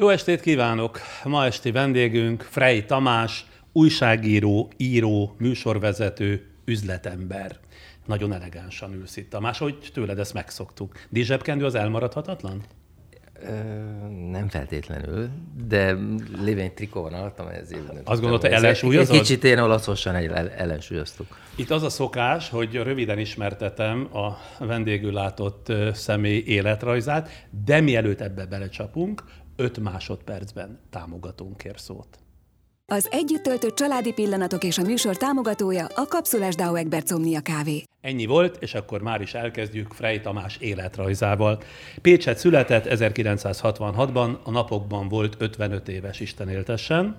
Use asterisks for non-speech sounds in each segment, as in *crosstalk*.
Jó estét kívánok! Ma esti vendégünk Frey Tamás, újságíró, író, műsorvezető, üzletember. Nagyon elegánsan ülsz itt, Tamás, hogy tőled ezt megszoktuk. Díszsebkendő az elmaradhatatlan? Ö, nem feltétlenül, de lévén trikó van alattam, ez Azt gondolta, ellensúlyozod? Egy kicsit én olaszosan ellensúlyoztuk. Itt az a szokás, hogy röviden ismertetem a vendégül látott személy életrajzát, de mielőtt ebbe belecsapunk, 5 másodpercben támogatónkért szót. Az együtt töltött családi pillanatok és a műsor támogatója a Kapszulás Dao Egbert Kávé. Ennyi volt, és akkor már is elkezdjük Frey Tamás életrajzával. Pécset született 1966-ban, a napokban volt 55 éves, Isten éltessen.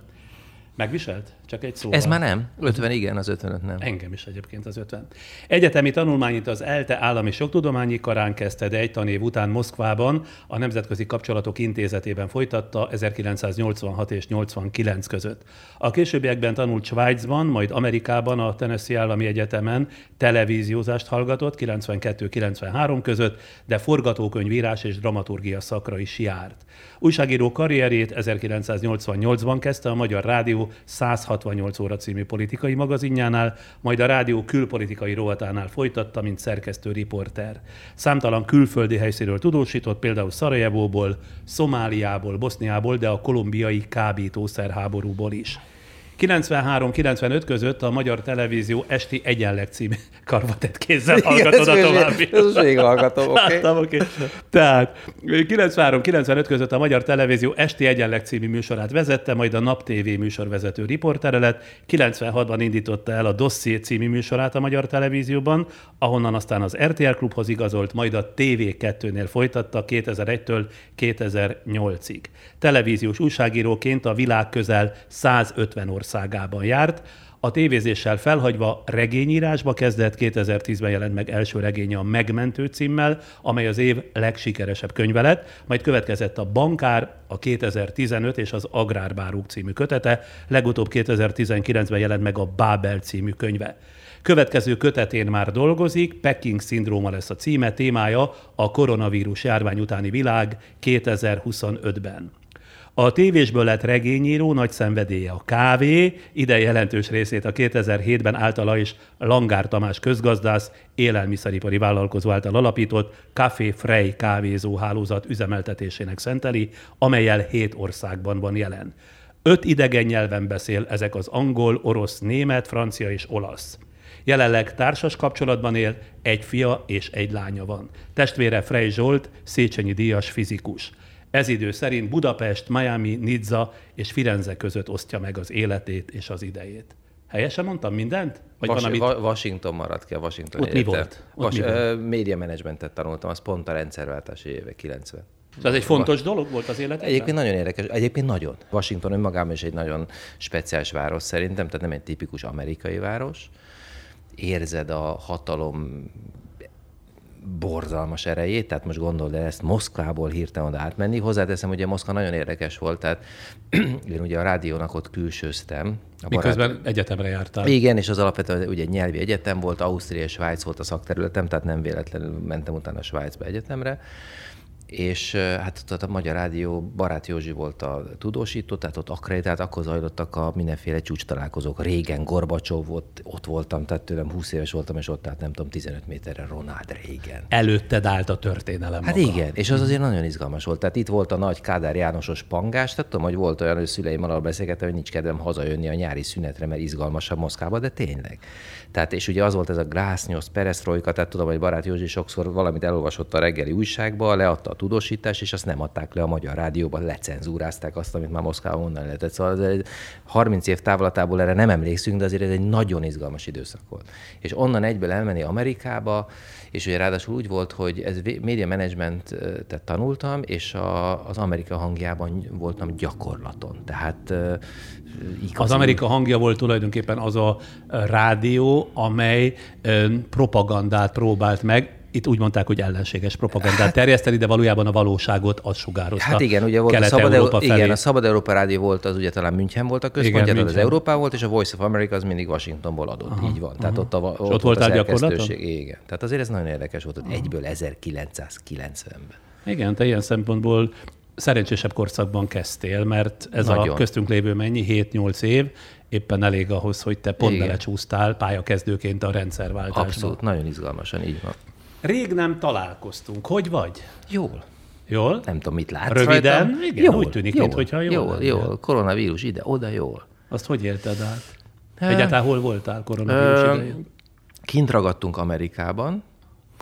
Megviselt? Csak egy szó. Ez már nem. 50 igen, az 55 nem. Engem is egyébként az 50. Egyetemi tanulmányit az ELTE állami soktudományi karán kezdte, de egy tanév után Moszkvában a Nemzetközi Kapcsolatok Intézetében folytatta 1986 és 89 között. A későbbiekben tanult Svájcban, majd Amerikában a Tennessee Állami Egyetemen televíziózást hallgatott 92-93 között, de forgatókönyvírás és dramaturgia szakra is járt. Újságíró karrierét 1988-ban kezdte a Magyar Rádió 168 óra című politikai magazinjánál, majd a rádió külpolitikai rovatánál folytatta, mint szerkesztő riporter. Számtalan külföldi helyszínről tudósított, például Szarajevóból, Szomáliából, Boszniából, de a kolumbiai kábítószerháborúból is. 93-95 között a Magyar Televízió Esti Egyenleg című *laughs* karvatett kézzel hallgatod a további. Ez most hallgatom, *laughs* oké. Okay. okay. Tehát 93-95 között a Magyar Televízió Esti Egyenleg című műsorát vezette, majd a Nap TV műsorvezető riportere lett. 96-ban indította el a Dosszié című műsorát a Magyar Televízióban, ahonnan aztán az RTL Klubhoz igazolt, majd a TV2-nél folytatta 2001-től 2008-ig. Televíziós újságíróként a világ közel 150 ország országában járt, a tévézéssel felhagyva regényírásba kezdett, 2010-ben jelent meg első regénye a Megmentő címmel, amely az év legsikeresebb könyve lett, majd következett a Bankár, a 2015 és az Agrárbáruk című kötete, legutóbb 2019-ben jelent meg a Bábel című könyve. Következő kötetén már dolgozik, Peking szindróma lesz a címe, témája a koronavírus járvány utáni világ 2025-ben. A tévésből lett regényíró nagy szenvedélye a kávé, ide jelentős részét a 2007-ben általa is Langár Tamás közgazdász, élelmiszeripari vállalkozó által alapított Café Frey kávézó hálózat üzemeltetésének szenteli, amelyel hét országban van jelen. Öt idegen nyelven beszél, ezek az angol, orosz, német, francia és olasz. Jelenleg társas kapcsolatban él, egy fia és egy lánya van. Testvére Frey Zsolt, Széchenyi díjas fizikus. Ez idő szerint Budapest, Miami, Nizza és Firenze között osztja meg az életét és az idejét. Helyesen mondtam mindent? Vagy Vas- van, amit... Washington maradt ki, a Washington Ott mi volt? Ott Vas- mi volt? Média managementet tanultam, az pont a rendszerváltási évek 90. Ez egy fontos dolog volt az életedben? Egyébként nagyon érdekes. Egyébként nagyon. Washington önmagában is egy nagyon speciális város szerintem, tehát nem egy tipikus amerikai város. Érzed a hatalom borzalmas erejét, tehát most gondold el ezt Moszkvából hirtelen oda átmenni. Hozzáteszem, ugye Moszkva nagyon érdekes volt, tehát *clears throat* én ugye a rádiónak ott külsőztem. A Miközben barát... egyetemre jártál. Igen, és az alapvetően ugye egy nyelvi egyetem volt, Ausztria és Svájc volt a szakterületem, tehát nem véletlenül mentem utána Svájcba egyetemre és hát ott a Magyar Rádió Barát Józsi volt a tudósító, tehát ott akreditált, akkor zajlottak a mindenféle csúcs találkozók. Régen Gorbacsov volt, ott voltam, tehát tőlem 20 éves voltam, és ott állt nem tudom, 15 méterre Ronald régen. Előtted állt a történelem Hát maga. igen, és az azért nagyon izgalmas volt. Tehát itt volt a nagy Kádár Jánosos pangás, tehát tudom, hogy volt olyan, hogy szüleim alól beszélgettem, hogy nincs kedvem hazajönni a nyári szünetre, mert izgalmasabb Moszkvába, de tényleg. Tehát, és ugye az volt ez a grásznyos, perestroika, tehát tudom, hogy Barát Józsi sokszor valamit elolvasott a reggeli újságba, leadta tudósítás, és azt nem adták le a magyar rádióban, lecenzúrázták azt, amit már Moszkvában mondani lehetett. Szóval ez 30 év távlatából erre nem emlékszünk, de azért ez egy nagyon izgalmas időszak volt. És onnan egyből elmenni Amerikába, és ugye ráadásul úgy volt, hogy ez média managementet tanultam, és a, az Amerika hangjában voltam gyakorlaton. Tehát Igazi. Az Amerika hangja volt tulajdonképpen az a rádió, amely propagandát próbált meg, itt úgy mondták, hogy ellenséges propagandát hát, terjeszteni, de valójában a valóságot az sugározta. Hát igen, ugye volt a Szabad, Európa felé. igen, a Szabad Európa Rádió volt, az ugye talán München volt a központja, az Európa volt, és a Voice of America az mindig Washingtonból adott. Aha, így van. Tehát aha. ott, a, ott, ott, ott voltál gyakorlaton? Igen. Tehát azért ez nagyon érdekes volt, hogy egyből 1990-ben. Igen, te ilyen szempontból szerencsésebb korszakban kezdtél, mert ez Nagyon. a köztünk lévő mennyi, 7-8 év, éppen elég ahhoz, hogy te pont Igen. belecsúsztál pályakezdőként a rendszerváltásba. Abszolút, nagyon izgalmasan, így van. Rég nem találkoztunk. Hogy vagy? Jól. Jól? Nem tudom, mit látsz Röviden? rajtam. Igen, jól, úgy tűnik, jól, minthogyha jól Jól, lennél. jól. Koronavírus ide, oda, jól. Azt hogy érted át? Egyáltalán hol voltál koronavírus idején? Kint ragadtunk Amerikában,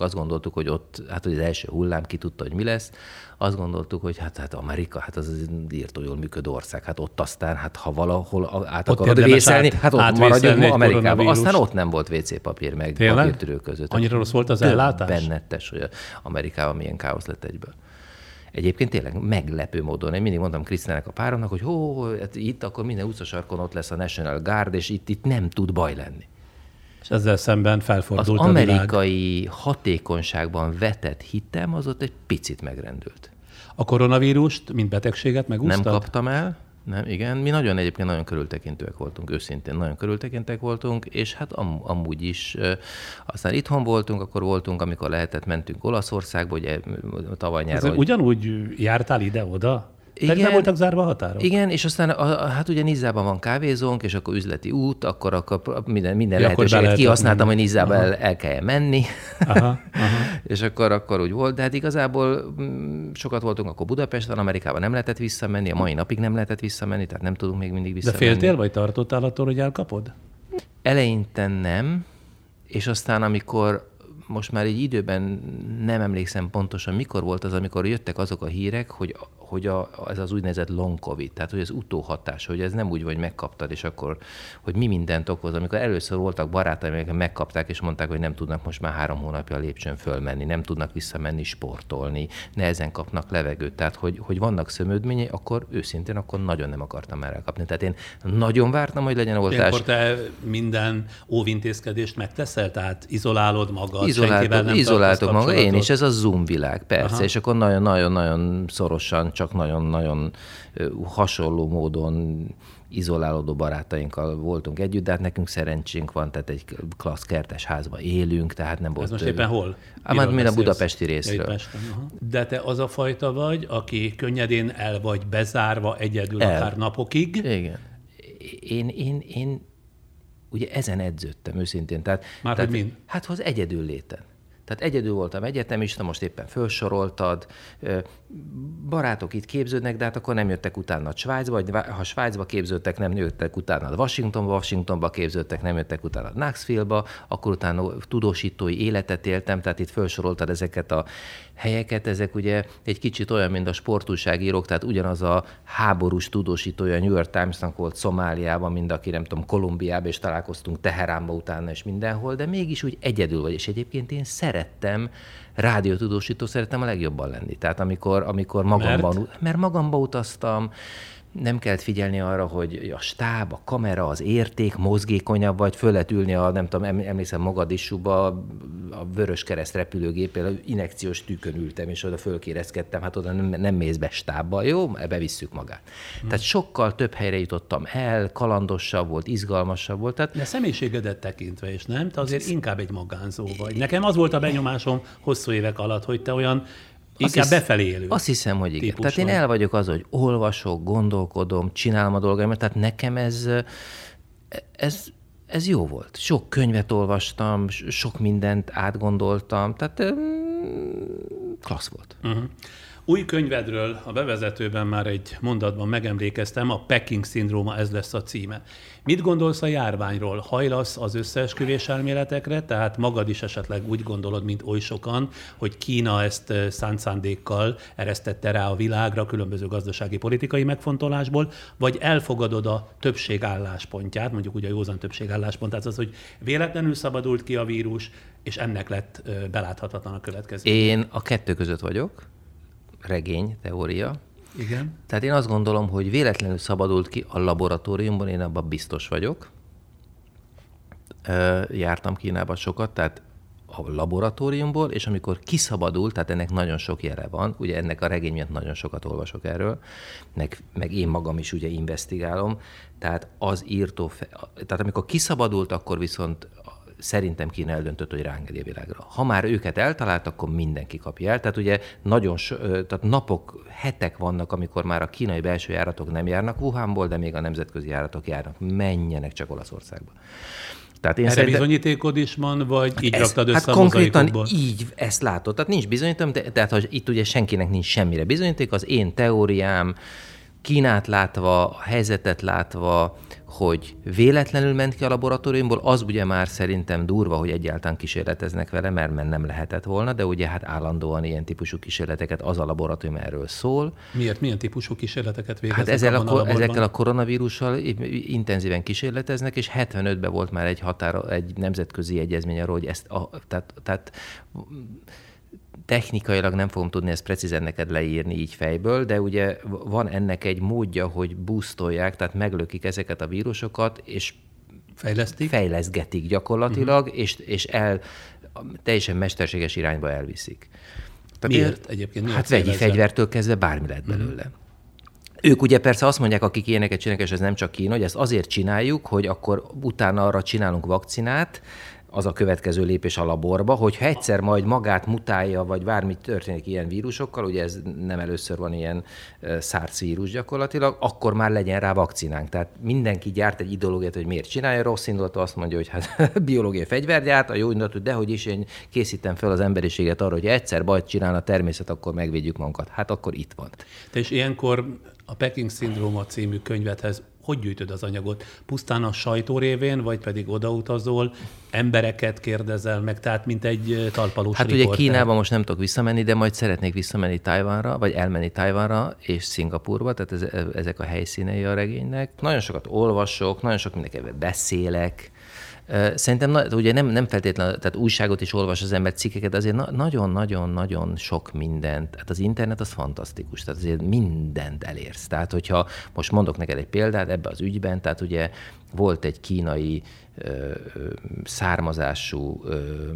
azt gondoltuk, hogy ott, hát hogy az első hullám ki tudta, hogy mi lesz. Azt gondoltuk, hogy hát, hát Amerika, hát az az írtó jól működő ország, hát ott aztán, hát ha valahol át Ott akarod vészelni, át- hát ott maradjunk Amerikában. Aztán ott nem volt WC papír, meg Tényleg? papírtörő között. Annyira rossz volt az ellátás? Bennettes, hogy Amerikában milyen káosz lett egyből. Egyébként tényleg meglepő módon. Én mindig mondtam Krisztinának a páromnak, hogy hó, hát itt akkor minden utcasarkon ott lesz a National Guard, és itt, itt nem tud baj lenni. És ezzel szemben Az felfordult a világ. amerikai hatékonyságban vetett hitem az ott egy picit megrendült. A koronavírust, mint betegséget megúsztad? Nem kaptam el, nem, igen. Mi nagyon egyébként nagyon körültekintőek voltunk, őszintén nagyon körültekintek voltunk, és hát am, amúgy is. ö, Aztán itthon voltunk, akkor voltunk, amikor lehetett, mentünk Olaszországba, ugye tavaly nyáron. ugyanúgy jártál ide-oda? Igen. Nem voltak zárva a határok? Igen, és aztán a, a, hát ugye Nizzában van kávézónk, és akkor üzleti út, akkor, akkor minden, minden Ja, lehetőséget lehetett kihasználtam, hogy. Nizzába el, el kelljen menni. Aha, aha. *laughs* és akkor, akkor úgy volt, de hát igazából mm, sokat voltunk akkor Budapesten, Amerikában nem lehetett visszamenni, a mai napig nem lehetett visszamenni, tehát nem tudunk még mindig De visszamenni. féltél, vagy tartottál attól, hogy elkapod? Eleinte nem, és aztán amikor most már egy időben nem emlékszem pontosan, mikor volt az, amikor jöttek azok a hírek, hogy, hogy a, ez az úgynevezett long covid, tehát hogy az utóhatás, hogy ez nem úgy, hogy megkaptad, és akkor, hogy mi mindent okoz. Amikor először voltak barátaim, akik megkapták, és mondták, hogy nem tudnak most már három hónapja a lépcsőn fölmenni, nem tudnak visszamenni sportolni, nehezen kapnak levegőt, tehát hogy, hogy vannak szömődményei, akkor őszintén akkor nagyon nem akartam már elkapni. Tehát én nagyon vártam, hogy legyen oltás. Ilyenkor te minden óvintézkedést megteszel? Tehát izolálod magad, senkivel Izoláltok, nem izoláltok tartasz maga, én is, ez a Zoom világ, persze. Aha. és akkor nagyon-nagyon-nagyon szorosan, csak nagyon-nagyon hasonló módon izolálódó barátainkkal voltunk együtt, de hát nekünk szerencsénk van, tehát egy klassz kertes házban élünk, tehát nem volt... Ez most éppen hol? Már mind a budapesti részről. Pesten. De te az a fajta vagy, aki könnyedén el vagy bezárva egyedül El. akár napokig, Igen. Én, én, én ugye ezen edződtem őszintén. Tehát, Már tehát, hogy? Hát az egyedül léten. Tehát egyedül voltam egyetemista, most éppen felsoroltad, barátok itt képződnek, de hát akkor nem jöttek utána Svájcba, vagy ha Svájcba képződtek, nem jöttek utána Washingtonba, Washingtonba képződtek, nem jöttek utána Knoxville-ba, akkor utána tudósítói életet éltem, tehát itt felsoroltad ezeket a helyeket, ezek ugye egy kicsit olyan, mint a sportúságírók, tehát ugyanaz a háborús tudósítója a New York Times-nak volt Szomáliában, mint aki nem tudom, Kolumbiában, és találkoztunk Teheránba utána és mindenhol, de mégis úgy egyedül vagy, és egyébként én szerettem, rádiótudósító szerettem a legjobban lenni. Tehát amikor, amikor magamban, mert? mert magamban utaztam, nem kellett figyelni arra, hogy a stáb, a kamera, az érték mozgékonyabb vagy, föl lehet ülni a, nem tudom, em- emlékszem Mogadisúba, a Vörös Kereszt repülőgépél, inekciós tűkön ültem, és oda fölkérezkedtem, hát oda nem, nem mész be stábba, jó, bevisszük magát. Hmm. Tehát sokkal több helyre jutottam el, kalandosabb volt, izgalmasabb volt, tehát de személyiségedet tekintve is, nem? Te azért inkább egy magánzó vagy. Nekem az volt a benyomásom hosszú évek alatt, hogy te olyan inkább hisz- befelé élő. Azt hiszem, hogy igen. típus Tehát én el vagyok az, hogy olvasok, gondolkodom, csinálom a dolgaimat, tehát nekem ez, ez, ez jó volt. Sok könyvet olvastam, sok mindent átgondoltam, tehát mm, klassz volt. Uh-huh. Új könyvedről a bevezetőben már egy mondatban megemlékeztem, a Peking szindróma, ez lesz a címe. Mit gondolsz a járványról? Hajlasz az összeesküvés elméletekre, tehát magad is esetleg úgy gondolod, mint oly sokan, hogy Kína ezt eh, szánt szándékkal eresztette rá a világra különböző gazdasági politikai megfontolásból, vagy elfogadod a többség álláspontját, mondjuk úgy a józan többség álláspontját, az, hogy véletlenül szabadult ki a vírus, és ennek lett eh, beláthatatlan a következő. Én a kettő között vagyok, regény, teória. Igen. Tehát én azt gondolom, hogy véletlenül szabadult ki a laboratóriumban, én abban biztos vagyok. Jártam Kínába sokat, tehát a laboratóriumból, és amikor kiszabadult, tehát ennek nagyon sok jele van, ugye ennek a regény miatt nagyon sokat olvasok erről, meg, meg én magam is ugye investigálom, tehát az írtó, tehát amikor kiszabadult, akkor viszont szerintem Kína eldöntött, hogy rángedi a világra. Ha már őket eltalált, akkor mindenki kapja el. Tehát ugye nagyon, so, tehát napok, hetek vannak, amikor már a kínai belső járatok nem járnak Wuhanból, de még a nemzetközi járatok járnak. Menjenek csak Olaszországba. Tehát én Erre szerintem... bizonyítékod is van, vagy így ez, raktad össze hát a konkrétan így ezt látod. Tehát nincs bizonyítom, de, tehát ha itt ugye senkinek nincs semmire bizonyíték, az én teóriám, Kínát látva, a helyzetet látva, hogy véletlenül ment ki a laboratóriumból, az ugye már szerintem durva, hogy egyáltalán kísérleteznek vele, mert nem lehetett volna, de ugye hát állandóan ilyen típusú kísérleteket az a laboratórium erről szól. Miért? Milyen típusú kísérleteket végeznek? Hát ezzel a, a ezekkel a koronavírussal intenzíven kísérleteznek, és 75-ben volt már egy határa, egy nemzetközi egyezmény arról, hogy ezt, a, tehát, tehát technikailag nem fogom tudni ezt precízen neked leírni így fejből, de ugye van ennek egy módja, hogy boostolják, tehát meglökik ezeket a vírusokat, és Fejlesztik? fejleszgetik gyakorlatilag, uh-huh. és, és el teljesen mesterséges irányba elviszik. Tehát Miért én, egyébként? Miért hát vegyi fegyvertől kezdve bármi lehet belőle. Uh-huh. Ők ugye persze azt mondják, akik ilyeneket csinálnak, és ez nem csak Kína, hogy ezt azért csináljuk, hogy akkor utána arra csinálunk vakcinát, az a következő lépés a laborba, hogyha egyszer majd magát mutálja, vagy bármi történik ilyen vírusokkal, ugye ez nem először van ilyen SARS vírus gyakorlatilag, akkor már legyen rá vakcinánk. Tehát mindenki gyárt egy ideológiát, hogy miért csinálja, rossz indulatú azt mondja, hogy hát *laughs* biológiai fegyvergyárt, a jó indulatú, de hogy is én készítem fel az emberiséget arra, hogy egyszer bajt csinál a természet, akkor megvédjük magunkat. Hát akkor itt van. Te és ilyenkor a Peking Szindróma című könyvethez hogy gyűjtöd az anyagot? Pusztán a sajtó révén, vagy pedig odautazol, embereket kérdezel meg, tehát mint egy talpalós Hát riporter. ugye Kínába most nem tudok visszamenni, de majd szeretnék visszamenni Tajvanra, vagy elmenni Tajvanra és Szingapurba, tehát ez, ezek a helyszínei a regénynek. Nagyon sokat olvasok, nagyon sok mindenkivel beszélek, Szerintem ugye nem, nem feltétlenül, tehát újságot is olvas az ember cikkeket, azért nagyon-nagyon-nagyon sok mindent. Hát az internet az fantasztikus, tehát azért mindent elérsz. Tehát hogyha most mondok neked egy példát ebbe az ügyben, tehát ugye volt egy kínai ö, származású ö,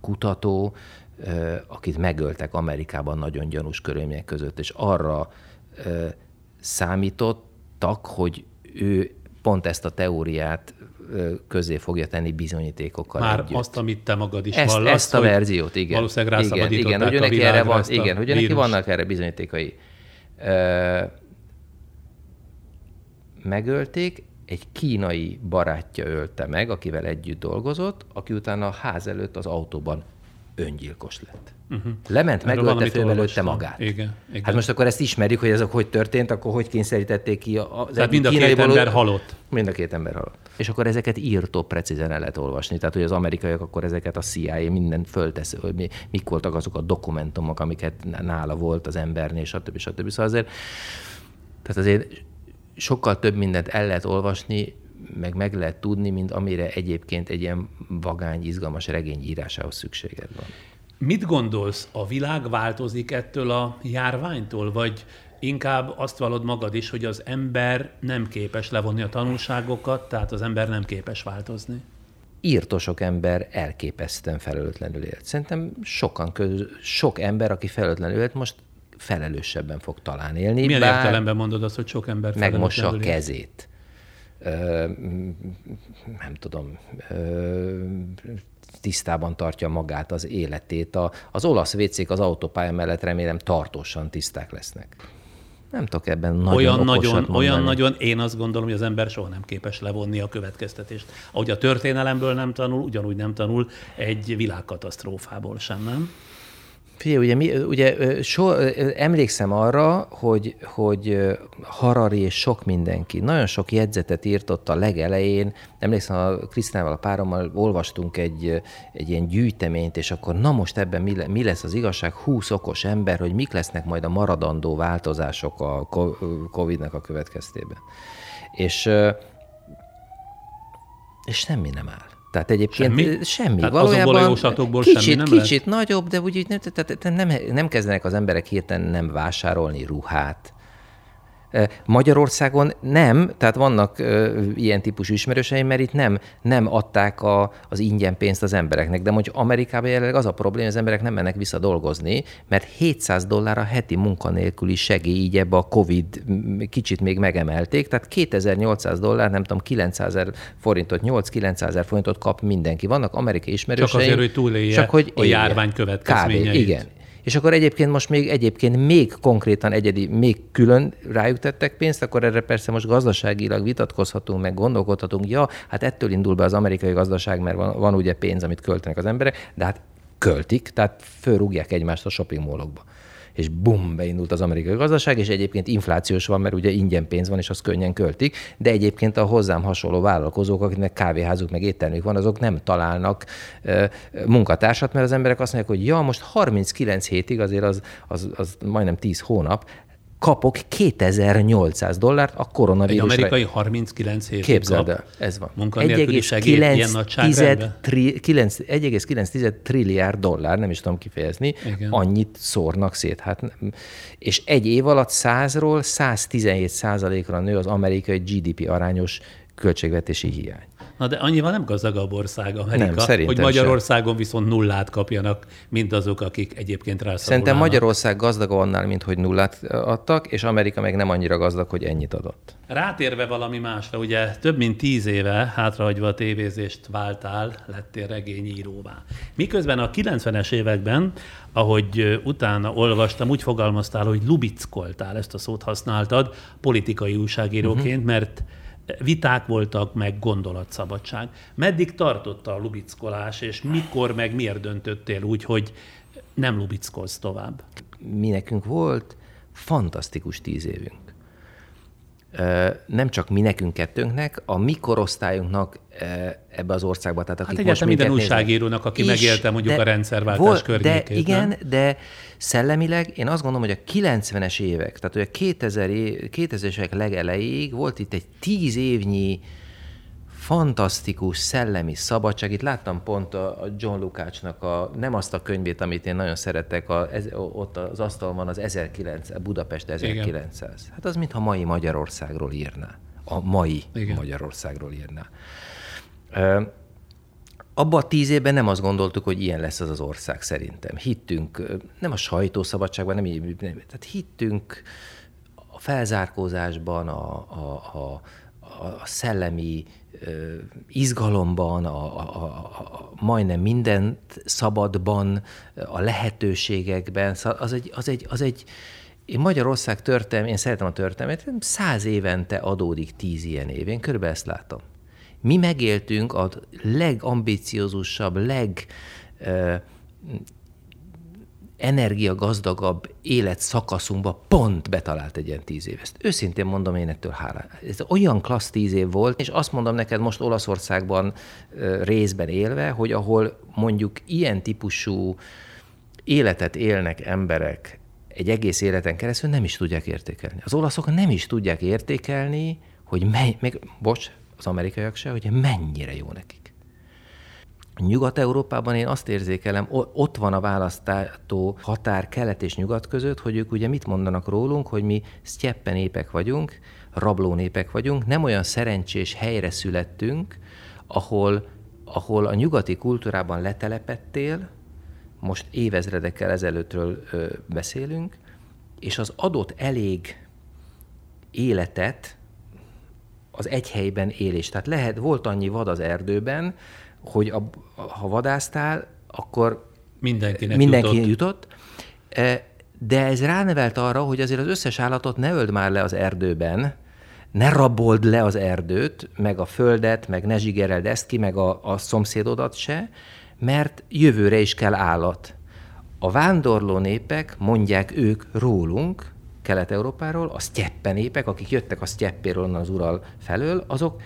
kutató, ö, akit megöltek Amerikában nagyon gyanús körülmények között, és arra ö, számítottak, hogy ő pont ezt a teóriát közé fogja tenni bizonyítékokkal Már együtt. azt, amit te magad is ezt, vallasz, Ezt a verziót, igen. Valószínűleg igen, igen, hogy neki erre van, igen, hogy neki vannak erre bizonyítékai. Ö, megölték, egy kínai barátja ölte meg, akivel együtt dolgozott, aki utána a ház előtt az autóban öngyilkos lett. Uh-huh. Lement, megölte, fölbelőtte magát. Igen, igen. Hát most akkor ezt ismerjük, hogy ezek hogy történt, akkor hogy kényszerítették ki az Tehát mind a két való... ember halott. Mind a két ember halott. És akkor ezeket írtó precízen el lehet olvasni. Tehát, hogy az amerikaiak akkor ezeket a CIA mindent föltesz, hogy mi, mik voltak azok a dokumentumok, amiket nála volt az embernél, stb. stb. Szóval azért, tehát azért sokkal több mindent el lehet olvasni, meg meg lehet tudni, mint amire egyébként egy ilyen vagány, izgalmas regény írásához szükséged van. Mit gondolsz, a világ változik ettől a járványtól, vagy inkább azt vallod magad is, hogy az ember nem képes levonni a tanulságokat, tehát az ember nem képes változni? írtosok ember elképesztően felelőtlenül élt. Szerintem sokan közül, sok ember, aki felelőtlenül élt, most felelősebben fog talán élni. Milyen bár értelemben mondod azt, hogy sok ember Megmossa a kezét. Ö, nem tudom, ö, tisztában tartja magát, az életét. A, az olasz vécék az autópálya mellett remélem tartósan tiszták lesznek. Nem tudok ebben nagyon olyan nagyon, mondani. olyan nagyon, én azt gondolom, hogy az ember soha nem képes levonni a következtetést. Ahogy a történelemből nem tanul, ugyanúgy nem tanul egy világkatasztrófából sem, nem? Figyelj, ugye, mi, ugye so, emlékszem arra, hogy, hogy Harari és sok mindenki nagyon sok jegyzetet írt ott a legelején. Emlékszem, a Krisztával, a párommal olvastunk egy, egy ilyen gyűjteményt, és akkor na most ebben mi, mi lesz az igazság? Húsz okos ember, hogy mik lesznek majd a maradandó változások a Covid-nek a következtében. És, és semmi nem áll. Tehát egyébként semmi, semmi. Tehát valójában kicsit, semmi nem kicsit lett? nagyobb, de úgy nem, tehát nem, nem kezdenek az emberek hirtelen nem vásárolni ruhát. Magyarországon nem, tehát vannak ilyen típusú ismerőseim, mert itt nem, nem adták a, az ingyen pénzt az embereknek. De mondjuk Amerikában jelenleg az a probléma, az emberek nem mennek vissza dolgozni, mert 700 dollár a heti munkanélküli segély, így ebbe a Covid kicsit még megemelték, tehát 2800 dollár, nem tudom, 900 forintot, 8-900 forintot kap mindenki. Vannak amerikai ismerőseim. Csak azért, hogy túlélje csak, hogy a járvány következményeit. Kb. igen. És akkor egyébként most még egyébként még konkrétan egyedi, még külön rájuk tettek pénzt, akkor erre persze most gazdaságilag vitatkozhatunk, meg gondolkodhatunk, ja, hát ettől indul be az amerikai gazdaság, mert van, van ugye pénz, amit költenek az emberek, de hát költik, tehát fölrúgják egymást a shopping mallokba és bum, beindult az amerikai gazdaság, és egyébként inflációs van, mert ugye ingyen pénz van, és azt könnyen költik, de egyébként a hozzám hasonló vállalkozók, akiknek kávéházuk, meg éttermük van, azok nem találnak munkatársat, mert az emberek azt mondják, hogy ja, most 39 hétig, azért az, az, az majdnem 10 hónap, kapok 2800 dollárt a koronavírusra. Egy amerikai 39 hét Képzeld el, ez van. Munkanélküli segély ilyen nagyságrendben? 1,9 trilliárd dollár, nem is tudom kifejezni, Igen. annyit szórnak szét. Hát, és egy év alatt 100-ról 117 százalékra nő az amerikai GDP arányos költségvetési hiány. Na de annyival nem gazdagabb ország Amerika, nem, hogy Magyarországon sem. viszont nullát kapjanak, mint azok, akik egyébként rászorulnának. Szerintem Magyarország gazdagabb annál, mint hogy nullát adtak, és Amerika meg nem annyira gazdag, hogy ennyit adott. Rátérve valami másra, ugye több mint tíz éve hátrahagyva a tévézést váltál, lettél regényíróvá. Miközben a 90-es években, ahogy utána olvastam, úgy fogalmaztál, hogy lubickoltál, ezt a szót használtad, politikai újságíróként, uh-huh. mert viták voltak, meg gondolatszabadság. Meddig tartott a lubickolás, és mikor, meg miért döntöttél úgy, hogy nem lubickolsz tovább? Mi nekünk volt fantasztikus tíz évünk nem csak mi nekünk kettőnknek, a mi korosztályunknak ebbe az országba. Tehát akik hát most minden újságírónak, aki is, megélte mondjuk de, a rendszerváltás volt, környékét. De igen, nem? de szellemileg én azt gondolom, hogy a 90-es évek, tehát hogy a 2000 2000-es évek legelejéig volt itt egy tíz évnyi fantasztikus szellemi szabadság. Itt láttam pont a John Lukácsnak a, nem azt a könyvét, amit én nagyon szeretek, a, ez, ott az asztalon van az 1900, Budapest 1900. Igen. Hát az, mintha mai Magyarországról írná. A mai Igen. Magyarországról írná. Abban a tíz évben nem azt gondoltuk, hogy ilyen lesz az az ország szerintem. Hittünk, nem a sajtószabadságban, nem így, nem, tehát hittünk a felzárkózásban, a, a, a, a szellemi izgalomban, a, a, a, majdnem mindent szabadban, a lehetőségekben. Szóval az egy, az egy, az egy én Magyarország történelmi, én szeretem a történelmet, száz évente adódik tíz ilyen év, én körülbelül ezt látom. Mi megéltünk a legambiciózusabb, leg energiagazdagabb életszakaszunkba pont betalált egy ilyen tíz év. Ezt őszintén mondom, én ettől hálás. Ez olyan klassz tíz év volt, és azt mondom neked most Olaszországban részben élve, hogy ahol mondjuk ilyen típusú életet élnek emberek egy egész életen keresztül, nem is tudják értékelni. Az olaszok nem is tudják értékelni, hogy mely, még, bocs, az amerikaiak se, hogy mennyire jó nekik. Nyugat-Európában én azt érzékelem, ott van a választátó határ kelet és nyugat között, hogy ők ugye mit mondanak rólunk, hogy mi sztyeppen népek vagyunk, rabló népek vagyunk, nem olyan szerencsés helyre születtünk, ahol, ahol a nyugati kultúrában letelepettél, most évezredekkel ezelőttről ö, beszélünk, és az adott elég életet az egy helyben élés. Tehát lehet, volt annyi vad az erdőben, hogy a, ha vadáztál, akkor Mindenkinek mindenki jutott. jutott. E, de ez ránevelt arra, hogy azért az összes állatot ne öld már le az erdőben, ne rabold le az erdőt, meg a földet, meg ne zsigereld ezt ki, meg a, a szomszédodat se, mert jövőre is kell állat. A vándorló népek, mondják ők rólunk, Kelet-Európáról, a sztyeppe népek, akik jöttek a sztyeppéről onnan az Ural felől, azok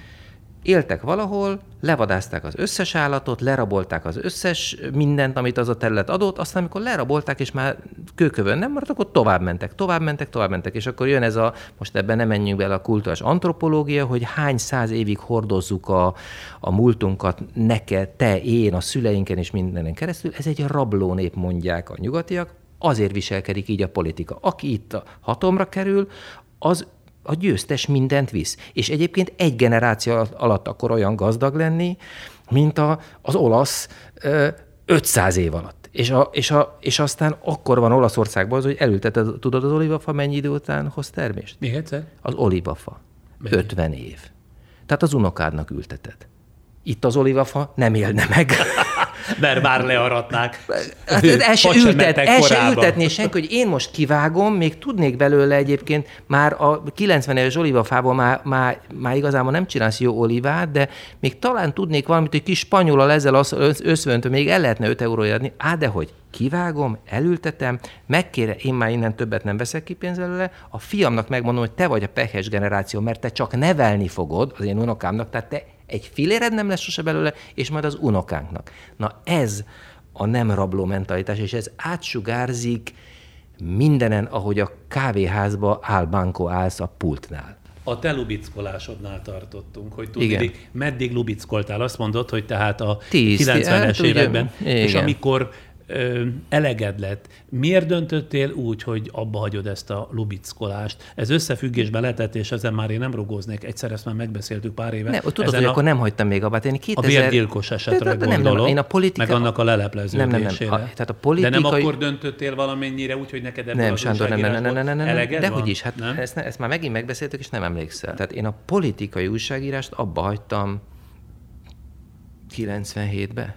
éltek valahol, levadázták az összes állatot, lerabolták az összes mindent, amit az a terület adott, aztán amikor lerabolták, és már kőkövön nem maradt, akkor tovább mentek, tovább mentek, tovább mentek, és akkor jön ez a, most ebben nem menjünk bele a kultúrás antropológia, hogy hány száz évig hordozzuk a, a múltunkat neked, te, én, a szüleinken és mindenen keresztül, ez egy rabló nép, mondják a nyugatiak, azért viselkedik így a politika. Aki itt a hatomra kerül, az a győztes mindent visz. És egyébként egy generáció alatt akkor olyan gazdag lenni, mint a, az olasz 500 év alatt. És, a, és, a, és aztán akkor van Olaszországban az, hogy elülteted, tudod az olívafa mennyi idő után hoz termést? Még egyszer? Az. Mennyi? 50 év. Tehát az unokádnak ülteted. Itt az olívafa nem élne meg. *laughs* Mert már learatnák. Hát el se, ültet, el se ültetné senki, hogy én most kivágom, még tudnék belőle egyébként, már a 90 éves olívafából már, már, már igazából nem csinálsz jó olívát, de még talán tudnék valamit, hogy kis spanyolal ezzel összöntő, még el lehetne 5 euróért adni. Á, de hogy kivágom, elültetem, megkére, én már innen többet nem veszek ki belőle, a fiamnak megmondom, hogy te vagy a pehes generáció, mert te csak nevelni fogod az én unokámnak, tehát te egy filéred nem lesz sose belőle, és majd az unokánknak. Na ez a nem rabló mentalitás, és ez átsugárzik mindenen, ahogy a kávéházba áll Banco állsz a pultnál. A te lubickolásodnál tartottunk, hogy tudni, meddig lubickoltál. Azt mondod, hogy tehát a 90-es hát, években, ugye, és amikor ö, eleged lett. Miért döntöttél úgy, hogy abba hagyod ezt a lubickolást? Ez összefüggésbe letett, és ezen már én nem rugóznék. Egyszer ezt már megbeszéltük pár éve. Nem, tudod, hogy a, akkor nem hagytam még abba. Én 2000... A vérgyilkos esetre de, de, gondolom, nem, nem, én a politika... meg annak a lelepleződésére. Nem, nem, nem. A, tehát a politikai... De nem akkor döntöttél valamennyire úgy, hogy neked ebből nem, Sándor, nem, nem, nem, nem, nem, nem, De hogy is, hát nem? Ezt, ezt már megint megbeszéltük, és nem emlékszel. Tehát én a politikai újságírást abba hagytam 97-ben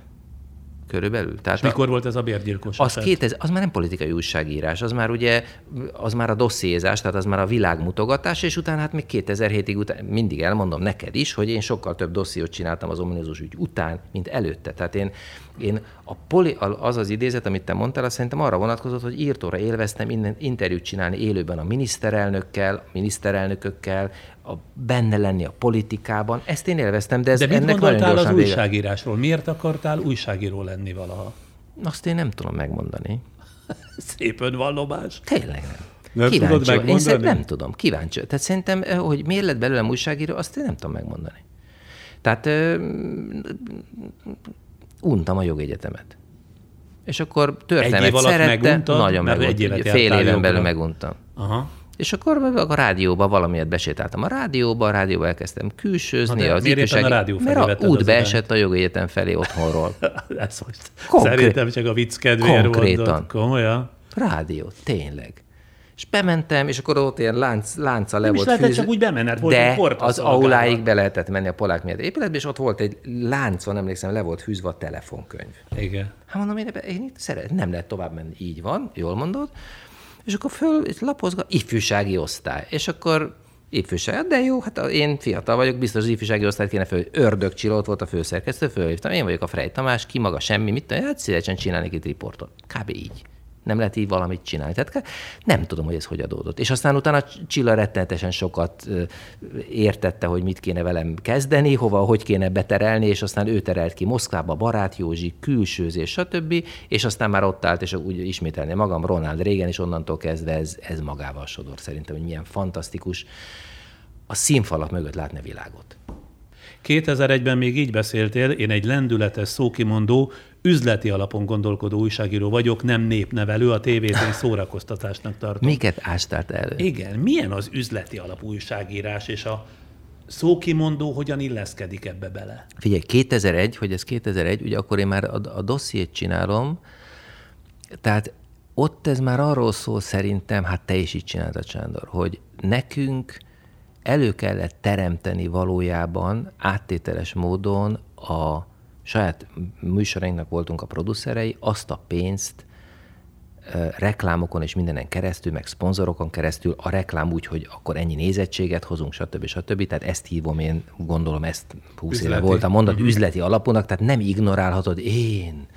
körülbelül. Tehát És a, mikor volt ez a bérgyilkos? Az, 2000, az már nem politikai újságírás, az már ugye, az már a dossziézás, tehát az már a világmutogatás, és utána hát még 2007-ig után, mindig elmondom neked is, hogy én sokkal több dossziót csináltam az ominózus ügy után, mint előtte. Tehát én, én a poli, az az idézet, amit te mondtál, azt szerintem arra vonatkozott, hogy írtóra élveztem innen interjút csinálni élőben a miniszterelnökkel, a miniszterelnökökkel, a, benne lenni a politikában. Ezt én élveztem, de ez de mit ennek gondoltál az vége. újságírásról? Miért akartál újságíró lenni valaha? Azt én nem tudom megmondani. *laughs* Szép önvallomás. Tényleg nem. Nem kíváncsi tudod megmondani? Én nem tudom, kíváncsi. Tehát szerintem, hogy miért lett belőlem újságíró, azt én nem tudom megmondani. Tehát untam a jogegyetemet. És akkor történet szerette, meguntam, nagyon meguntam. Fél éven belül meguntam. Aha. És akkor a rádióba valamiért besétáltam a rádióba, a rádióba elkezdtem külsőzni. az miért ifjúsági... a rádió felé Mert a út beesett a jogegyetem felé otthonról. *laughs* Ez most Konkrét... Szerintem csak a vicc kedvéért Konkrétan. mondod. Komolyan? Rádió, tényleg. És bementem, és akkor ott ilyen lánc, lánca le nem volt is lehetett csak úgy bemenni, volt De az auláig be lehetett menni a polák miatt épületbe, és ott volt egy lánc, van, emlékszem, le volt fűzve a telefonkönyv. Igen. Hát mondom, én, én szeret, nem lehet tovább menni. Így van, jól mondod. És akkor föl, és lapozga, ifjúsági osztály. És akkor ifjúság, de jó, hát én fiatal vagyok, biztos az ifjúsági osztályt kéne föl. Ördög Csilót volt a főszerkesztő, fölhívtam, én vagyok a Frey Tamás, ki maga semmi, mit tudom, hát szívesen csinálnék itt riportot. Kb. így nem lehet így valamit csinálni. Tehát nem tudom, hogy ez hogy adódott. És aztán utána Csilla rettenetesen sokat értette, hogy mit kéne velem kezdeni, hova, hogy kéne beterelni, és aztán ő terelt ki Moszkvába, Barát Józsi, külsőzés, stb. És aztán már ott állt, és úgy ismételni magam, Ronald Reagan, és onnantól kezdve ez, ez magával sodor szerintem, hogy milyen fantasztikus a színfalak mögött látni világot. 2001-ben még így beszéltél, én egy lendületes szókimondó, üzleti alapon gondolkodó újságíró vagyok, nem népnevelő, a tévét én szórakoztatásnak tartom. Miket ástát el? Igen, milyen az üzleti alapú újságírás, és a szókimondó hogyan illeszkedik ebbe bele? Figyelj, 2001, hogy ez 2001, ugye akkor én már a, a dossziét csinálom, tehát ott ez már arról szól szerintem, hát te is így csináltad, Sándor, hogy nekünk elő kellett teremteni valójában áttételes módon a saját műsorainknak voltunk a producerei, azt a pénzt reklámokon és mindenen keresztül, meg szponzorokon keresztül, a reklám úgy, hogy akkor ennyi nézettséget hozunk, stb. stb. Tehát ezt hívom én, gondolom ezt 20 éve voltam mondat, uh-huh. üzleti alapúnak, tehát nem ignorálhatod, én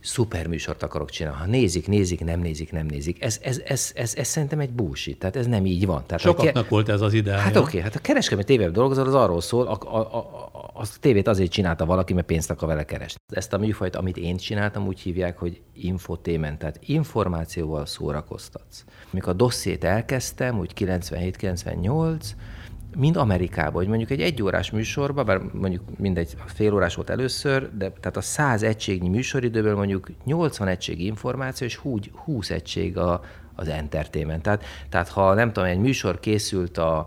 szuper műsort akarok csinálni. Ha nézik, nézik, nem nézik, nem nézik. Ez, ez, ez, ez, ez szerintem egy búsi, tehát ez nem így van. Tehát Sokaknak ke- volt ez az ideája. Hát oké, okay, hát a kereskedelmi tévében dolgozol, az arról szól, a, a, a, a tévét azért csinálta valaki, mert pénzt akar vele keresni. Ezt a műfajt, amit én csináltam, úgy hívják, hogy infotémen, tehát információval szórakoztatsz. Mikor a dossziét elkezdtem, úgy 97-98, mind Amerikában, hogy mondjuk egy egyórás műsorban, bár mondjuk mindegy, fél órás volt először, de tehát a 100 egységnyi műsoridőből mondjuk 80 egység információ, és 20 egység a, az entertainment. Tehát, tehát ha nem tudom, egy műsor készült a,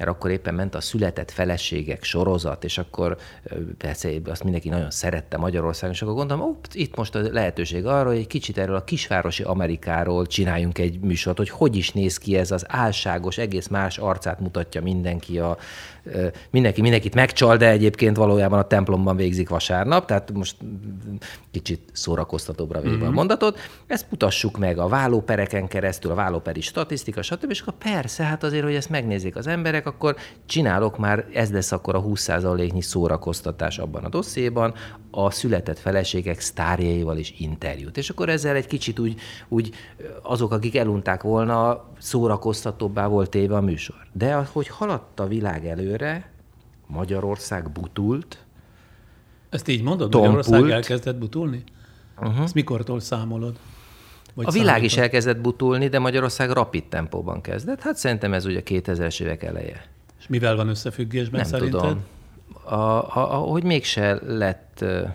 mert akkor éppen ment a született feleségek sorozat, és akkor persze azt mindenki nagyon szerette Magyarországon, és akkor gondolom, ó, itt most a lehetőség arra, hogy egy kicsit erről a kisvárosi Amerikáról csináljunk egy műsort, hogy hogy is néz ki ez az álságos, egész más arcát mutatja mindenki a mindenki mindenkit megcsal, de egyébként valójában a templomban végzik vasárnap, tehát most kicsit szórakoztatóbbra véve mm-hmm. a mhm. mondatot. Ezt mutassuk meg a vállópereken keresztül, a vállóperi statisztika, stb. És akkor persze, hát azért, hogy ezt megnézik az emberek, akkor csinálok már, ez lesz akkor a 20%-nyi szórakoztatás abban a dosszéban, a született feleségek sztárjaival is interjút. És akkor ezzel egy kicsit úgy, úgy azok, akik elunták volna, szórakoztatóbbá volt téve a műsor. De hogy haladt a világ előre, Magyarország butult, ezt így mondod? Tompult. Magyarország elkezdett butulni? Uh-huh. Ezt mikortól számolod? Vagy a világ számítod? is elkezdett butulni, de Magyarország rapid tempóban kezdett. Hát szerintem ez ugye 2000-es évek eleje. És mivel van összefüggésben Nem szerinted? tudom. A, a, a, hogy mégse lett uh,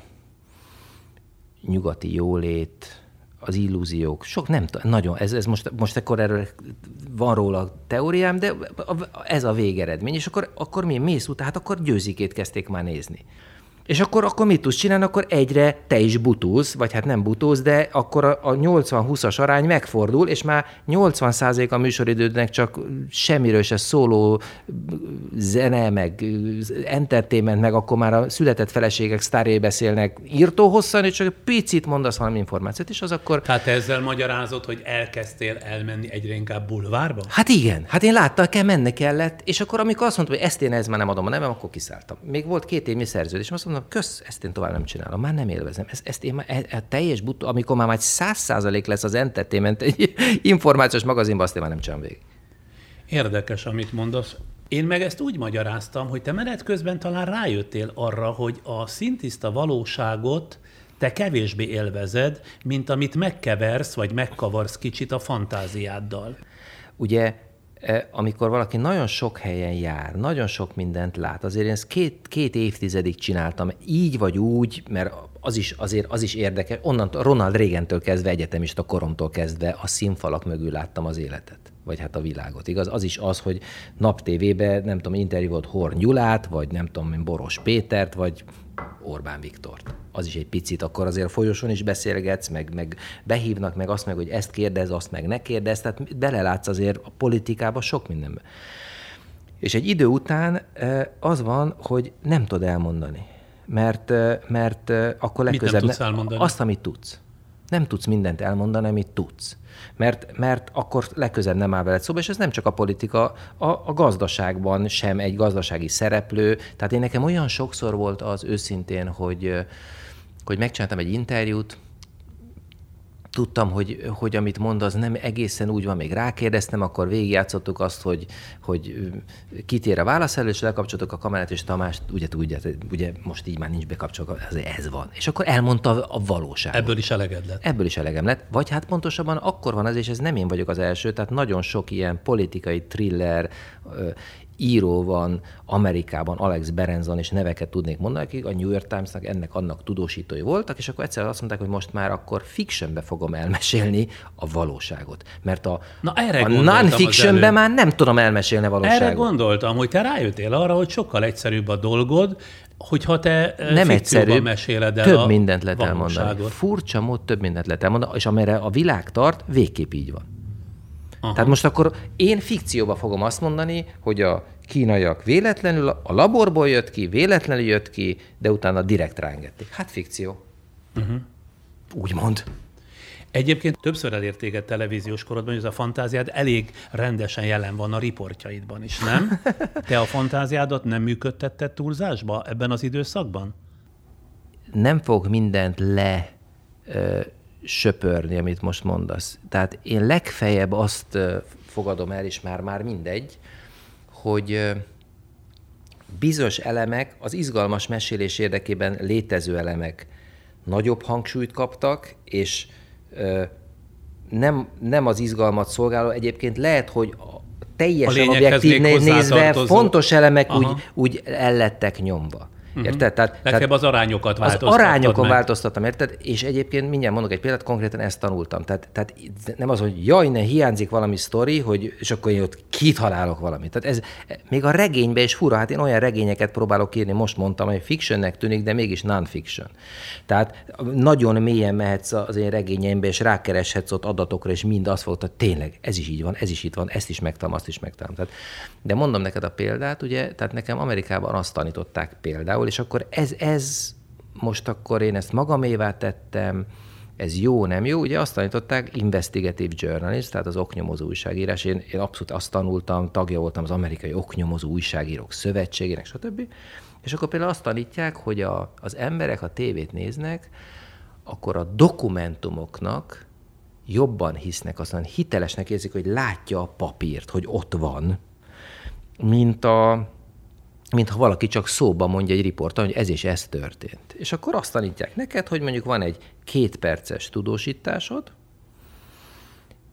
nyugati jólét, az illúziók, sok nem, nagyon, ez, ez most, most akkor erről van róla teóriám, de ez a végeredmény, és akkor, akkor mi mész után, hát akkor győzikét kezdték már nézni. És akkor, akkor mit tudsz csinálni? Akkor egyre te is butulsz, vagy hát nem butulsz, de akkor a, a 80-20-as arány megfordul, és már 80% a műsoridődnek csak semmiről se szóló zene, meg entertainment, meg akkor már a született feleségek sztárjai beszélnek írtó hosszan, és csak picit mondasz valami információt, és az akkor... Tehát ezzel magyarázod, hogy elkezdtél elmenni egyre inkább bulvárba? Hát igen, hát én láttam, kell menni kellett, és akkor amikor azt mondtam, hogy ezt én ez már nem adom a nevem, akkor kiszálltam. Még volt két évnyi szerződés, azt mondom, mondom, kösz, ezt én tovább nem csinálom, már nem élvezem. Ezt, ezt én már, e, e, teljes but, amikor már majd száz százalék lesz az entertainment egy *laughs* információs magazinban, azt én már nem csinálom végig. Érdekes, amit mondasz. Én meg ezt úgy magyaráztam, hogy te menet közben talán rájöttél arra, hogy a szintiszta valóságot te kevésbé élvezed, mint amit megkeversz, vagy megkavarsz kicsit a fantáziáddal. Ugye amikor valaki nagyon sok helyen jár, nagyon sok mindent lát, azért én ezt két, két évtizedig csináltam, így vagy úgy, mert az is, azért az is érdekes. Onnan Ronald Reagan-től kezdve, egyetemista koromtól kezdve a színfalak mögül láttam az életet, vagy hát a világot. Igaz? Az is az, hogy nap tévében, nem tudom, interjú volt Horn Gyulát, vagy nem tudom, Boros Pétert, vagy Orbán Viktort. Az is egy picit, akkor azért folyosón is beszélgetsz, meg, meg behívnak, meg azt meg, hogy ezt kérdez, azt meg ne kérdez, tehát belelátsz azért a politikába sok mindenbe. És egy idő után az van, hogy nem tudod elmondani. Mert, mert akkor legközelebb... Mit nem tudsz elmondani? Azt, amit tudsz. Nem tudsz mindent elmondani, amit tudsz mert, mert akkor legközelebb nem áll veled szóba, és ez nem csak a politika, a, a gazdaságban sem egy gazdasági szereplő. Tehát én nekem olyan sokszor volt az őszintén, hogy, hogy megcsináltam egy interjút, tudtam, hogy, hogy amit mond, az nem egészen úgy van, még rákérdeztem, akkor végigjátszottuk azt, hogy, hogy kitér a válasz elő, és lekapcsoltuk a kamerát, és Tamás, ugye tudja, ugye most így már nincs bekapcsolva, ez van. És akkor elmondta a valóságot. Ebből is eleged lett. Ebből is elegem lett. Vagy hát pontosabban akkor van ez, és ez nem én vagyok az első, tehát nagyon sok ilyen politikai thriller, író van Amerikában, Alex Berenzon, és neveket tudnék mondani, akik a New York Times-nak ennek annak tudósítói voltak, és akkor egyszer azt mondták, hogy most már akkor fictionbe fogom elmesélni a valóságot. Mert a, Na, erre a non-fictionben már nem tudom elmesélni a valóságot. Erre gondoltam, hogy te rájöttél arra, hogy sokkal egyszerűbb a dolgod, hogyha te nem egyszerű, meséled el több a mindent lehet elmondani. Furcsa mód több mindent lehet elmondani, és amire a világ tart, végképp így van. Aha. Tehát most akkor én fikcióba fogom azt mondani, hogy a kínaiak véletlenül a laborból jött ki, véletlenül jött ki, de utána direkt ráengedték. Hát fikció. Uh-huh. Úgymond. Egyébként többször elértéget televíziós korodban, hogy ez a fantáziád elég rendesen jelen van a riportjaidban is, nem? *laughs* Te a fantáziádat nem működtetted túlzásba ebben az időszakban? Nem fog mindent le söpörni, amit most mondasz. Tehát én legfeljebb azt fogadom el, és már, már mindegy, hogy bizonyos elemek, az izgalmas mesélés érdekében létező elemek nagyobb hangsúlyt kaptak, és nem, nem az izgalmat szolgáló. Egyébként lehet, hogy teljesen objektív nézve fontos elemek úgy, úgy ellettek nyomva. Uh-huh. Érted? Tehát, tehát az arányokat változtattam. Az arányokon meg. változtattam, érted? És egyébként mindjárt mondok egy példát, konkrétan ezt tanultam. Tehát, tehát nem az, hogy jaj, ne hiányzik valami sztori, hogy, és akkor én ott kitalálok valamit. Tehát ez még a regénybe is fura, hát én olyan regényeket próbálok írni, most mondtam, hogy fictionnek tűnik, de mégis non-fiction. Tehát nagyon mélyen mehetsz az én regényeimbe, és rákereshetsz ott adatokra, és mind azt fogod, hogy tényleg ez is így van, ez is itt van, ezt is megtalálom, azt is megtalálom. Tehát, de mondom neked a példát, ugye, tehát nekem Amerikában azt tanították például, és akkor ez, ez most akkor én ezt magamévá tettem, ez jó, nem jó. Ugye azt tanították, investigative journalist, tehát az oknyomozó újságírás. Én, én abszolút azt tanultam, tagja voltam az amerikai oknyomozó újságírók szövetségének, stb. És akkor például azt tanítják, hogy a, az emberek, ha tévét néznek, akkor a dokumentumoknak jobban hisznek, aztán hitelesnek érzik, hogy látja a papírt, hogy ott van, mint a, mint ha valaki csak szóba mondja egy riporton, hogy ez és ez történt. És akkor azt tanítják neked, hogy mondjuk van egy két perces tudósításod,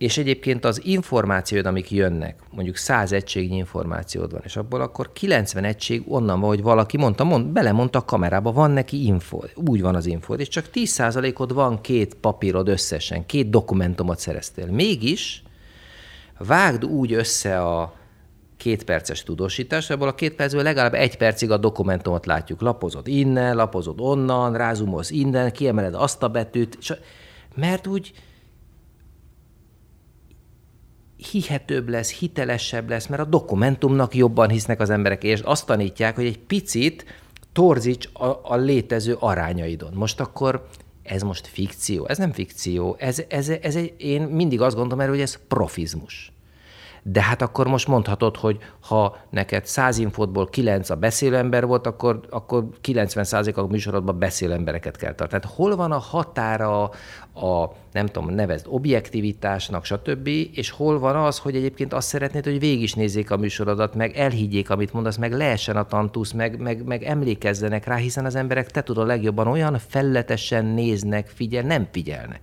és egyébként az információd, amik jönnek, mondjuk 100 egységnyi információd van, és abból akkor 90 egység onnan van, hogy valaki mondta, mond, belemondta a kamerába, van neki info, úgy van az info, és csak 10%-od van két papírod összesen, két dokumentumot szereztél. Mégis vágd úgy össze a két perces tudósítás, ebből a két percből legalább egy percig a dokumentumot látjuk. Lapozod innen, lapozod onnan, rázumolsz innen, kiemeled azt a betűt, és mert úgy hihetőbb lesz, hitelesebb lesz, mert a dokumentumnak jobban hisznek az emberek, és azt tanítják, hogy egy picit torzíts a, a létező arányaidon. Most akkor ez most fikció, ez nem fikció, ez, ez, ez egy, én mindig azt gondolom erről, hogy ez profizmus de hát akkor most mondhatod, hogy ha neked 100 infótból 9 a beszélő ember volt, akkor, akkor 90 a műsorodban beszélő embereket kell tartani. Tehát hol van a határa a, nem tudom, nevezd objektivitásnak, stb., és hol van az, hogy egyébként azt szeretnéd, hogy végig is nézzék a műsorodat, meg elhiggyék, amit mondasz, meg leessen a tantusz, meg, meg, meg emlékezzenek rá, hiszen az emberek, te tudod legjobban, olyan felletesen néznek, figyel, nem figyelnek.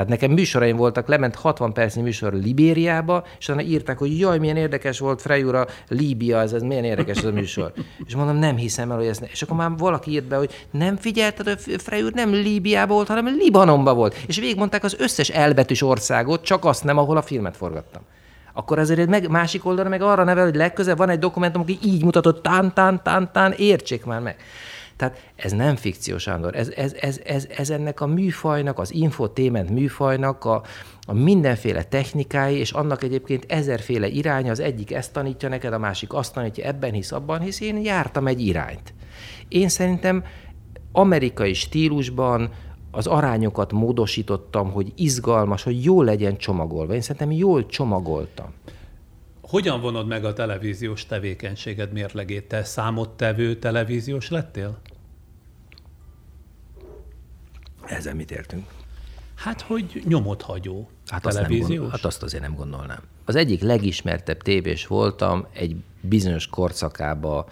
Tehát nekem műsoraim voltak, lement 60 percnyi műsor Libériába, és utána írták, hogy jaj, milyen érdekes volt Frejúra, Líbia, ez, ez milyen érdekes ez a műsor. És mondom, nem hiszem el, hogy ez ne. És akkor már valaki írt be, hogy nem figyelted, hogy Frejúr nem Líbiába volt, hanem Libanonba volt. És végigmondták az összes elbetűs országot, csak azt nem, ahol a filmet forgattam akkor azért meg, másik oldalra meg arra nevel, hogy legközelebb van egy dokumentum, aki így mutatott, tán, tán, tán, tán, értsék már meg. Tehát ez nem fikció, Sándor, ez, ez, ez, ez, ez ennek a műfajnak, az infotément műfajnak a, a mindenféle technikái, és annak egyébként ezerféle irány, az egyik ezt tanítja neked, a másik azt tanítja, ebben hisz, abban hisz, én jártam egy irányt. Én szerintem amerikai stílusban az arányokat módosítottam, hogy izgalmas, hogy jól legyen csomagolva. Én szerintem jól csomagoltam. Hogyan vonod meg a televíziós tevékenységed mérlegét? Te számottevő televíziós lettél? Ezzel mit értünk? Hát, hogy nyomot hagyó hát televíziós. Azt gondol, hát azt azért nem gondolnám. Az egyik legismertebb tévés voltam egy bizonyos korszakába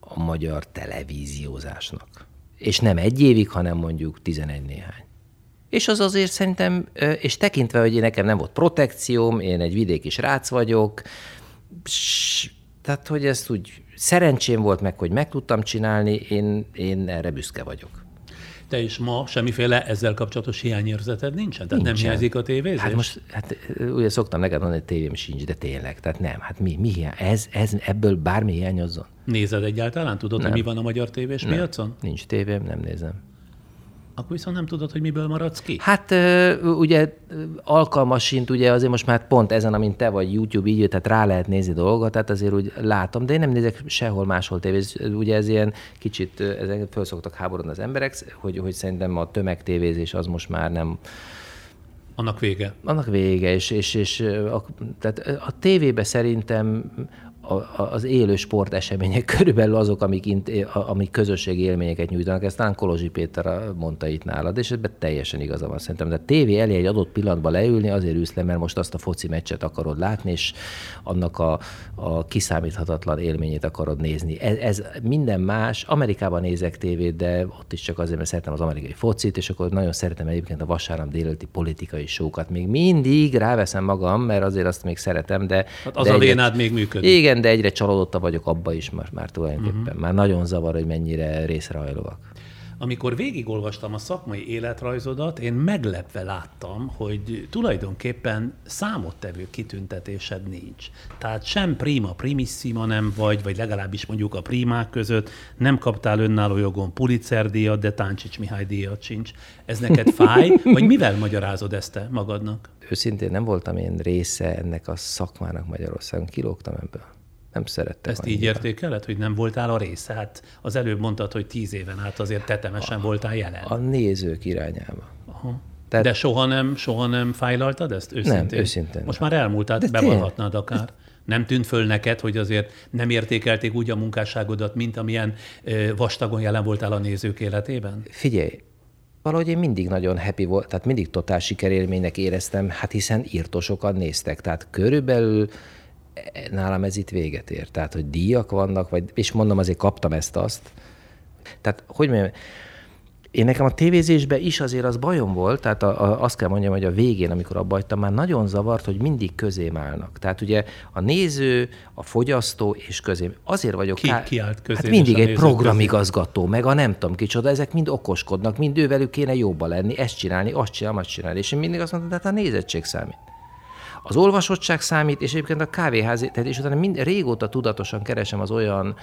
a magyar televíziózásnak. És nem egy évig, hanem mondjuk tizenegy néhány. És az azért szerintem, és tekintve, hogy én nekem nem volt protekcióm, én egy vidéki srác vagyok, tehát, hogy ezt úgy szerencsém volt meg, hogy meg tudtam csinálni, én, én erre büszke vagyok. Te is ma semmiféle ezzel kapcsolatos hiányérzeted nincsen? Tehát nincsen. nem hiányzik a tévézés? Hát most, hát ugye szoktam neked mondani, hogy tévém sincs, de tényleg. Tehát nem, hát mi, mi hiány? Ez, ez, ebből bármi hiányozzon? Nézed egyáltalán? Tudod, nem. hogy mi van a magyar tévés nem. piacon? Nincs tévém, nem nézem. Akkor viszont nem tudod, hogy miből maradsz ki? Hát ugye alkalmasint, ugye azért most már pont ezen, amint te vagy YouTube így, tehát rá lehet nézni dolgokat, tehát azért úgy látom, de én nem nézek sehol máshol tévéz. Ugye ez ilyen kicsit, ezek föl szoktak háborodni az emberek, hogy, hogy szerintem a tömegtévézés az most már nem, annak vége. Annak vége, és, és, és a, tehát a tévébe szerintem az élő sportesemények *laughs* körülbelül azok, amik, int, amik közösségi élményeket nyújtanak. Ezt talán Kolozsi Péter mondta itt nálad, és ebben teljesen igaza van szerintem. De a tévé elé egy adott pillanatban leülni azért ülsz le, mert most azt a foci meccset akarod látni, és annak a, a kiszámíthatatlan élményét akarod nézni. Ez, ez minden más. Amerikában nézek tévét, de ott is csak azért, mert szeretem az amerikai focit, és akkor nagyon szeretem egyébként a vasárnap délelőtti politikai sókat. Még mindig ráveszem magam, mert azért azt még szeretem, de... Hát az de a vénád még működik. Igen, igen, de egyre csalódottabb vagyok abba is már, már tulajdonképpen. Uh-huh. Már nagyon zavar, hogy mennyire részrehajlóak. Amikor végigolvastam a szakmai életrajzodat, én meglepve láttam, hogy tulajdonképpen számottevő kitüntetésed nincs. Tehát sem prima primissima nem vagy, vagy legalábbis mondjuk a primák között nem kaptál önálló jogon Pulitzer díjat, de Táncsics Mihály díjat sincs. Ez neked fáj, vagy mivel magyarázod ezt te magadnak? Őszintén nem voltam én része ennek a szakmának Magyarországon, kilógtam ebből nem szerettem. Ezt annyira. így értékeled, hogy nem voltál a része? Hát az előbb mondtad, hogy tíz éven át azért tetemesen a, voltál jelen. A nézők irányába. Aha. Tehát, De soha nem, soha nem fájlaltad ezt őszintén? Nem, őszintén. Most már elmúlt, tehát bevallhatnád akár. Nem tűnt föl neked, hogy azért nem értékelték úgy a munkásságodat, mint amilyen vastagon jelen voltál a nézők életében? Figyelj, valahogy én mindig nagyon happy volt, tehát mindig totál sikerélménynek éreztem, hát hiszen írtosokan néztek. Tehát körülbelül nálam ez itt véget ér. Tehát, hogy díjak vannak, vagy, és mondom, azért kaptam ezt-azt. Tehát, hogy mondjam, én nekem a tévézésben is azért az bajom volt, tehát a, a, azt kell mondjam, hogy a végén, amikor abba hagytam, már nagyon zavart, hogy mindig közém állnak. Tehát ugye a néző, a fogyasztó és közém. Azért vagyok... Ki, ki állt közé Hát mindig egy programigazgató, közé. meg a nem tudom kicsoda, ezek mind okoskodnak, mind ővelük kéne jobban lenni, ezt csinálni, azt csinálni, azt csinálni. És én mindig azt mondtam, tehát a nézettség számít. Az olvasottság számít, és egyébként a kávéház, tehát és utána mind, régóta tudatosan keresem az olyan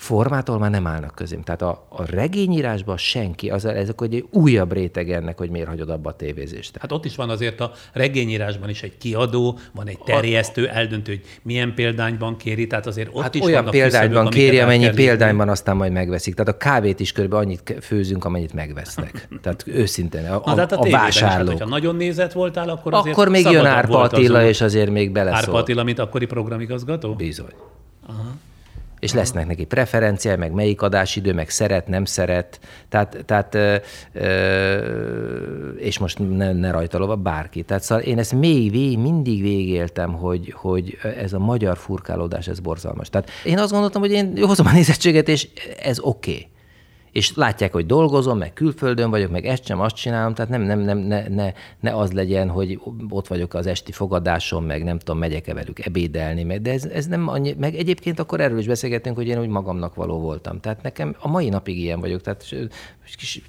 formától már nem állnak közém. Tehát a, a regényírásban senki, az, ezek egy újabb réteg ennek, hogy miért hagyod abba a tévézést. Hát ott is van azért a regényírásban is egy kiadó, van egy terjesztő, eldöntő, hogy milyen példányban kéri, tehát azért ott hát is olyan példányban kéri, amennyi példányban aztán majd megveszik. Tehát a kávét is körülbelül annyit főzünk, amennyit megvesznek. *laughs* Tehát őszintén, a, a, hát a, a vásárlók. Is, hát, nagyon nézett voltál, akkor azért Akkor még jön Árpa Attila, és azért még beleszól. Árpa Attila, mint akkori programigazgató? Bizony. Aha és lesznek neki preferenciái, meg melyik adásidő, meg szeret, nem szeret, tehát, tehát és most ne, ne rajta lova bárki. Tehát szóval én ezt még vég, mindig végéltem, hogy, hogy ez a magyar furkálódás, ez borzalmas. Tehát én azt gondoltam, hogy én hozom a nézettséget, és ez oké. Okay és látják, hogy dolgozom, meg külföldön vagyok, meg ezt sem, azt csinálom, tehát nem, nem, nem ne, ne, ne, az legyen, hogy ott vagyok az esti fogadáson, meg nem tudom, megyek-e velük ebédelni, meg, de ez, ez nem annyi, meg egyébként akkor erről is beszélgettünk, hogy én úgy magamnak való voltam. Tehát nekem a mai napig ilyen vagyok, tehát kis,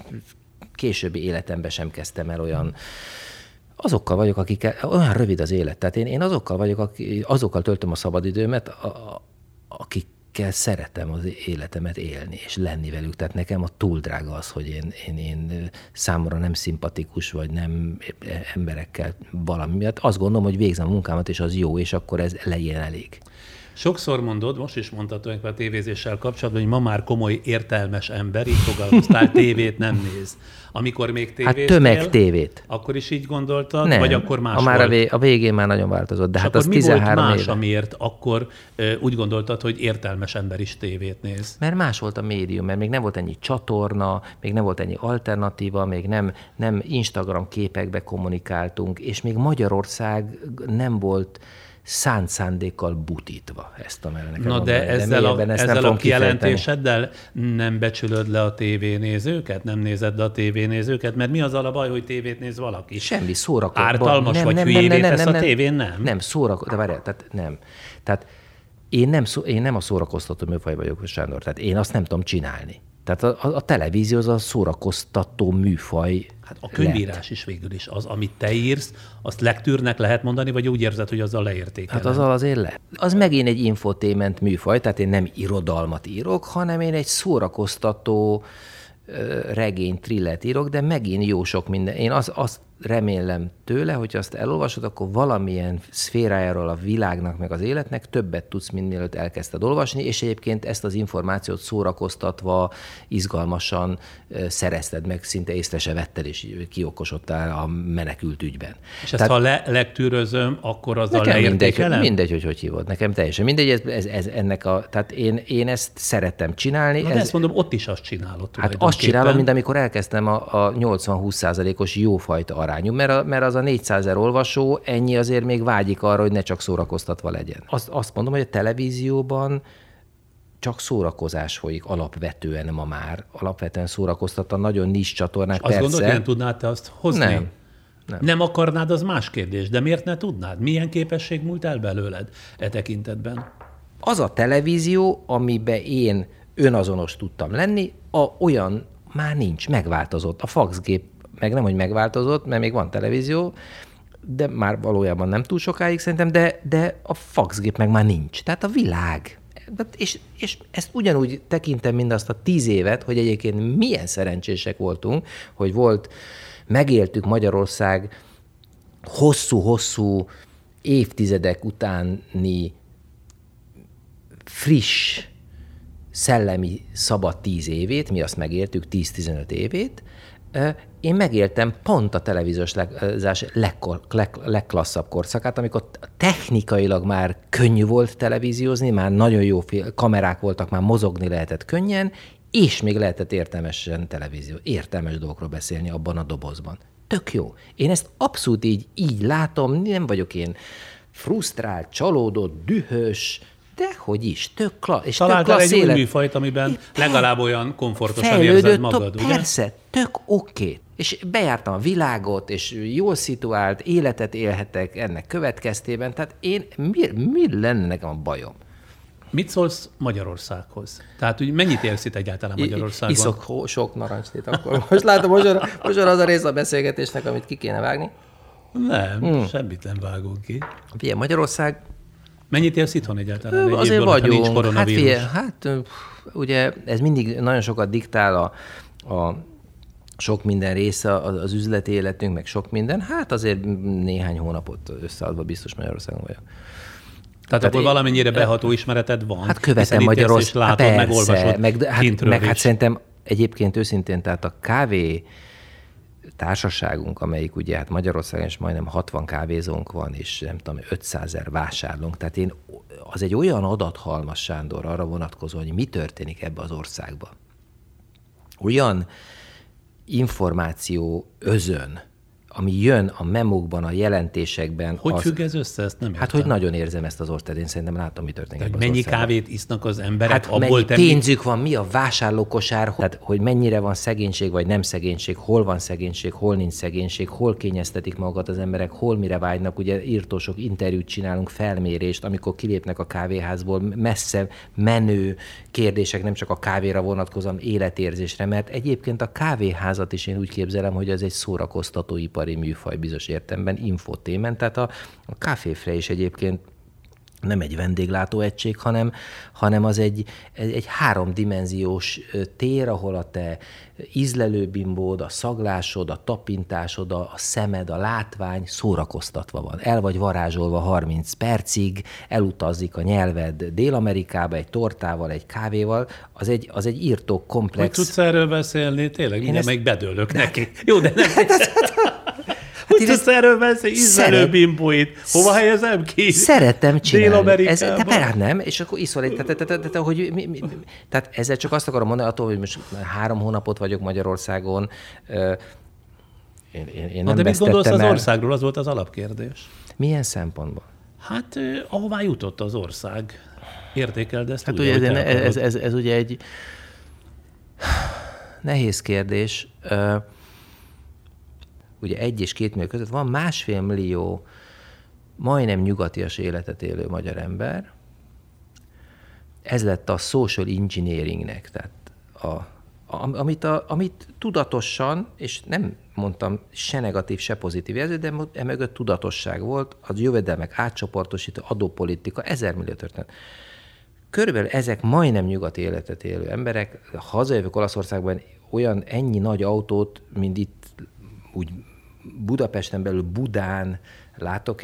későbbi életemben sem kezdtem el olyan, azokkal vagyok, akik olyan rövid az élet. Tehát én, én azokkal vagyok, akik, azokkal töltöm a szabadidőmet, a, akik akikkel szeretem az életemet élni, és lenni velük. Tehát nekem a túl drága az, hogy én, én, én számomra nem szimpatikus, vagy nem emberekkel valami miatt. Azt gondolom, hogy végzem a munkámat, és az jó, és akkor ez legyen elég. Sokszor mondod, most is mondtad a tévézéssel kapcsolatban, hogy ma már komoly, értelmes ember, így fogalmaztál, *laughs* tévét nem néz. Amikor még tévét Hát tömeg tévét. Akkor is így gondoltad, nem. vagy akkor más a már volt? A, végén már nagyon változott, de És hát az mi 13 volt más, éve. amiért akkor uh, úgy gondoltad, hogy értelmes ember is tévét néz? Mert más volt a médium, mert még nem volt ennyi csatorna, még nem volt ennyi alternatíva, még nem, nem Instagram képekbe kommunikáltunk, és még Magyarország nem volt szánt szándékkal butítva ezt a nekem Na de ezzel, a, ezt ezzel nem a kijelentéseddel nem becsülöd le a tévénézőket? Nem nézed le a tévénézőket? Mert mi az a baj, hogy tévét néz valaki? Semmi, szórakozó. Ártalmas nem, vagy nem, nem, nem, nem, nem, a tévén? Nem. Nem, szórakozó, de várjál, tehát nem. Tehát én nem, szó, én nem a szórakoztató műfaj vagyok, Sándor, tehát én azt nem tudom csinálni. Tehát a, a, televízió az a szórakoztató műfaj. Hát a könyvírás lett. is végül is az, amit te írsz, azt lektűrnek lehet mondani, vagy úgy érzed, hogy azzal leértékeled? Hát azzal azért le. Az megint egy infotément műfaj, tehát én nem irodalmat írok, hanem én egy szórakoztató regény, trillet írok, de megint jó sok minden. Én az, azt remélem tőle, hogy azt elolvasod, akkor valamilyen szférájáról a világnak, meg az életnek többet tudsz, mint mielőtt elkezdted olvasni, és egyébként ezt az információt szórakoztatva, izgalmasan szerezted meg, szinte észre se vetted, és kiokosodtál a menekült ügyben. És Tehát, ezt ha le, legtűrözöm, akkor az a mindegy, mindegy, hogy hogy hívod. Nekem teljesen mindegy, ez, ez, ez ennek a, tehát én, én ezt szeretem csinálni. Na, ez, ezt mondom, ott is azt csinálod Hát azt csinálom, mint amikor elkezdtem a, a 80-20 százalékos jófajta arányú, mert, a, mert az a 400 ezer olvasó, ennyi azért még vágyik arra, hogy ne csak szórakoztatva legyen. Azt, azt mondom, hogy a televízióban csak szórakozás folyik alapvetően ma már. Alapvetően szórakoztatta nagyon nis csatornák. És azt gondolod, hogy nem tudnád te azt hozni? Nem. Nem. nem akarnád, az más kérdés, de miért ne tudnád? Milyen képesség múlt el belőled e tekintetben? az a televízió, amiben én önazonos tudtam lenni, a, olyan már nincs, megváltozott. A faxgép meg nem, hogy megváltozott, mert még van televízió, de már valójában nem túl sokáig szerintem, de, de a faxgép meg már nincs. Tehát a világ. És, és ezt ugyanúgy tekintem mindazt a tíz évet, hogy egyébként milyen szerencsések voltunk, hogy volt, megéltük Magyarország hosszú-hosszú évtizedek utáni friss, szellemi szabad tíz évét, mi azt megértük, 10-15 évét, én megéltem pont a televíziós legkor, leg, legklasszabb korszakát, amikor technikailag már könnyű volt televíziózni, már nagyon jó kamerák voltak, már mozogni lehetett könnyen, és még lehetett értelmesen televízió, értelmes dolgokról beszélni abban a dobozban. Tök jó. Én ezt abszolút így, így látom, nem vagyok én frusztrált, csalódott, dühös, de hogy is, tök klassz. És Találtál tök klassz egy élet. új műfajt, amiben legalább olyan komfortosan érzed magad, ugye? Persze, tök oké. Okay. És bejártam a világot, és jól szituált életet élhetek ennek következtében, tehát én, mi, mi lenne nekem a bajom? Mit szólsz Magyarországhoz? Tehát, hogy mennyit érsz itt egyáltalán Magyarországon? Iszok ho- sok narancstét akkor. *laughs* Most látom, most most az a rész a beszélgetésnek, amit ki kéne vágni. Nem, hmm. semmit nem vágunk ki. Figyelj, Magyarország Mennyit érsz itthon egyáltalán? Egy azért évből, nincs vagyunk. Hát, figyelj, hát ugye ez mindig nagyon sokat diktál a, a sok minden része az, üzleti életünk, meg sok minden. Hát azért néhány hónapot összeadva biztos Magyarországon vagyok. Tehát, akkor én- valamennyire beható ismereted van. Hát követem itt élsz és Magyarország. látod, hát meg persze, olvasod meg, hát, meg hát szerintem egyébként őszintén, tehát a kávé társaságunk, amelyik ugye hát Magyarországon is majdnem 60 kávézónk van, és nem tudom, 500 ezer vásárlónk. Tehát én, az egy olyan adathalmaz, Sándor, arra vonatkozó, hogy mi történik ebbe az országba. Olyan információ özön, ami jön a memókban, a jelentésekben. Hogy az, függ ez össze? Ezt nem értem. Hát, hogy nagyon érzem ezt az országot, én szerintem látom, mi történik Hogy mennyi országban. kávét isznak az emberek, Hát abból mennyi te pénzük van, mi a vásárlókosár, tehát hogy mennyire van szegénység, vagy nem szegénység, hol van szegénység, hol nincs szegénység, hol kényeztetik magukat az emberek, hol mire vágynak. Ugye írtó sok interjút csinálunk, felmérést, amikor kilépnek a kávéházból, messze menő kérdések, nem csak a kávéra vonatkozóan életérzésre, mert egyébként a kávéházat is én úgy képzelem, hogy ez egy szórakoztatóipari műfaj bizonyos értemben, infotémen, tehát a, a kávéfre is egyébként nem egy vendéglátóegység, hanem, hanem az egy, egy, egy háromdimenziós tér, ahol a te ízlelőbimbód, a szaglásod, a tapintásod, a, szemed, a látvány szórakoztatva van. El vagy varázsolva 30 percig, elutazik a nyelved Dél-Amerikába egy tortával, egy kávéval, az egy, az egy írtó Hogy komplex. tudsz erről beszélni? Tényleg, mindjárt ezt- meg bedőlök neki. Jó, de nem. Hogy én tudsz erről beszélni? Ízlelő szeret- bimbuit. Hova helyezem ki? Szeretem csinálni. Ez, Dél-Amerikában? te persze nem, és akkor iszol egy, tehát, tehát, tehát, hogy mi, mi, tehát ezzel csak azt akarom mondani, attól, hogy most három hónapot vagyok Magyarországon, én, én, én nem de mit gondolsz vesztettem az el. országról? Az volt az alapkérdés. Milyen szempontból? Hát, ahová jutott az ország. Értékeld ezt Hát ugye ahogy ez, ez, ez, ez ugye egy *sighs* nehéz kérdés. Ugye egy és két millió között van másfél millió majdnem nyugatias életet élő magyar ember. Ez lett a social engineeringnek, tehát a, amit, a, amit tudatosan, és nem mondtam se negatív, se pozitív jelző, de emögött tudatosság volt, az jövedelmek átcsoportosító, adópolitika, ezer millió történet. Körülbelül ezek majdnem nyugati életet élő emberek, hazajövök Olaszországban, olyan ennyi nagy autót, mint itt úgy Budapesten belül Budán látok,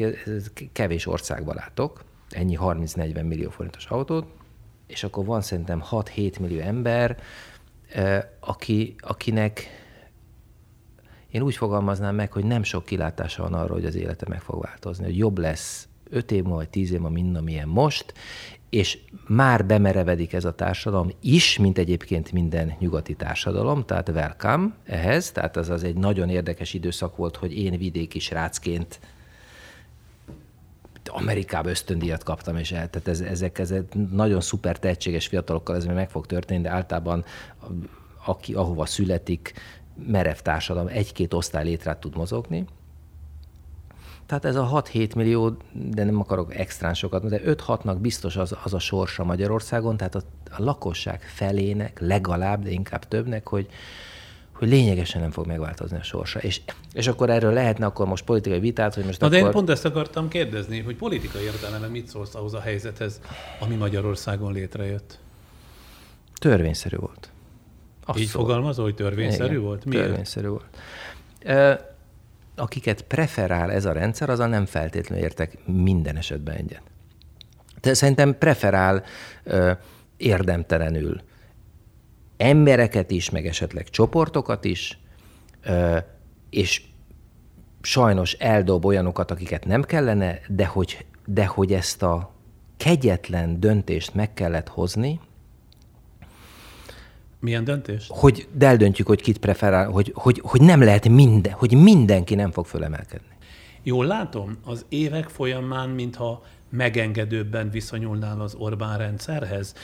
kevés országban látok, ennyi 30-40 millió forintos autót, és akkor van szerintem 6-7 millió ember, aki, akinek én úgy fogalmaznám meg, hogy nem sok kilátása van arra, hogy az élete meg fog változni, hogy jobb lesz 5 év múlva, vagy 10 év múlva, mint amilyen most, és már bemerevedik ez a társadalom is, mint egyébként minden nyugati társadalom, tehát welcome ehhez, tehát az az egy nagyon érdekes időszak volt, hogy én vidéki srácként Amerikába ösztöndíjat kaptam, és el, tehát ez, ezek, ezek nagyon szuper tehetséges fiatalokkal ez meg fog történni, de általában aki, ahova születik, merev társadalom, egy-két osztály létrát tud mozogni. Tehát ez a 6-7 millió, de nem akarok extrán sokat, de 5-6-nak biztos az, az a sorsa Magyarországon, tehát a, a lakosság felének legalább, de inkább többnek, hogy, hogy lényegesen nem fog megváltozni a sorsa. És, és akkor erről lehetne akkor most politikai vitát, hogy most Na, akkor... de én pont ezt akartam kérdezni, hogy politikai értelemben mit szólsz ahhoz a helyzethez, ami Magyarországon létrejött? Törvényszerű volt. Azt Így szól. fogalmazol, hogy törvényszerű Igen, volt? Miért? Törvényszerű volt. Ö, akiket preferál ez a rendszer, azon nem feltétlenül értek minden esetben egyet. De szerintem preferál ö, érdemtelenül embereket is, meg esetleg csoportokat is, ö, és sajnos eldob olyanokat, akiket nem kellene, de hogy, de hogy ezt a kegyetlen döntést meg kellett hozni, milyen döntés? Hogy eldöntjük, hogy kit preferál, hogy, hogy, hogy nem lehet minden, hogy mindenki nem fog fölemelkedni. Jól látom, az évek folyamán, mintha megengedőbben viszonyulnál az Orbán rendszerhez.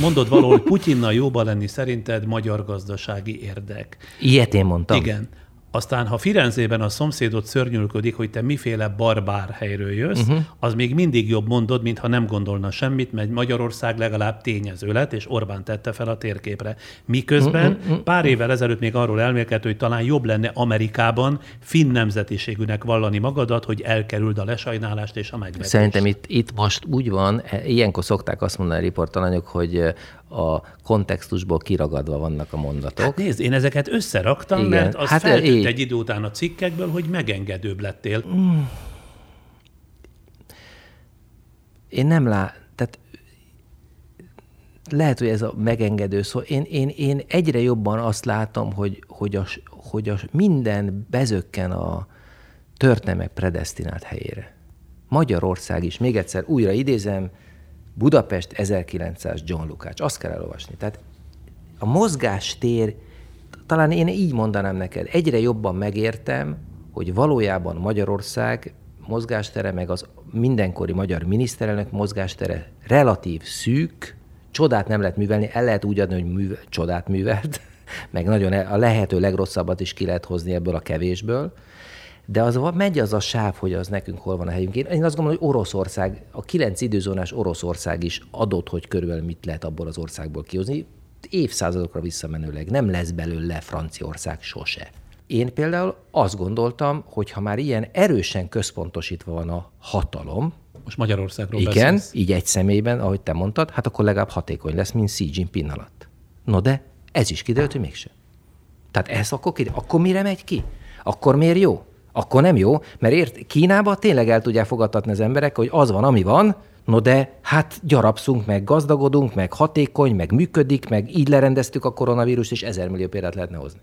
Mondod valahol, Putyinnal jóba lenni szerinted magyar gazdasági érdek. Ilyet én mondtam. Igen. Aztán, ha Firenzében a szomszédot szörnyülködik, hogy te miféle barbár helyről jössz, uh-huh. az még mindig jobb mondod, mintha nem gondolna semmit, mert Magyarország legalább tényező lett, és Orbán tette fel a térképre. Miközben uh-huh. pár évvel ezelőtt még arról elmélkedett, hogy talán jobb lenne Amerikában finn nemzetiségűnek vallani magadat, hogy elkerüld a lesajnálást és a megvetést. Szerintem itt, itt most úgy van, e, ilyenkor szokták azt mondani a riportalanyok, hogy a kontextusból kiragadva vannak a mondatok. Hát nézd, én ezeket összeraktam, Igen. mert az hát feltűnt egy idő után a cikkekből, hogy megengedőbb lettél. Mm. Én nem lát, tehát lehet, hogy ez a megengedő szó. Én, én, én egyre jobban azt látom, hogy, hogy, a, hogy a minden bezökken a történelmek predestinált helyére. Magyarország is, még egyszer újra idézem, Budapest 1900 John Lukács. Azt kell elolvasni. Tehát a mozgástér, talán én így mondanám neked, egyre jobban megértem, hogy valójában Magyarország mozgástere, meg az mindenkori magyar miniszterelnök mozgástere relatív szűk, csodát nem lehet művelni, el lehet úgy adni, hogy művel, csodát művelt, *laughs* meg nagyon a lehető legrosszabbat is ki lehet hozni ebből a kevésből, de az megy az a sáv, hogy az nekünk hol van a helyünk. Én, én azt gondolom, hogy Oroszország, a kilenc időzónás Oroszország is adott, hogy körülbelül mit lehet abból az országból kihozni. Évszázadokra visszamenőleg nem lesz belőle Franciaország sose. Én például azt gondoltam, hogy ha már ilyen erősen központosítva van a hatalom, most Magyarországról Igen, beszélsz. így egy személyben, ahogy te mondtad, hát akkor legalább hatékony lesz, mint Xi Jinping alatt. No de ez is kiderült, hogy mégsem. Tehát ez akkor, akkor mire megy ki? Akkor miért jó? Akkor nem jó, mert ért, Kínába tényleg el tudják fogadtatni az emberek, hogy az van, ami van, no de hát gyarapszunk, meg gazdagodunk, meg hatékony, meg működik, meg így lerendeztük a koronavírust, és ezer millió példát lehetne hozni.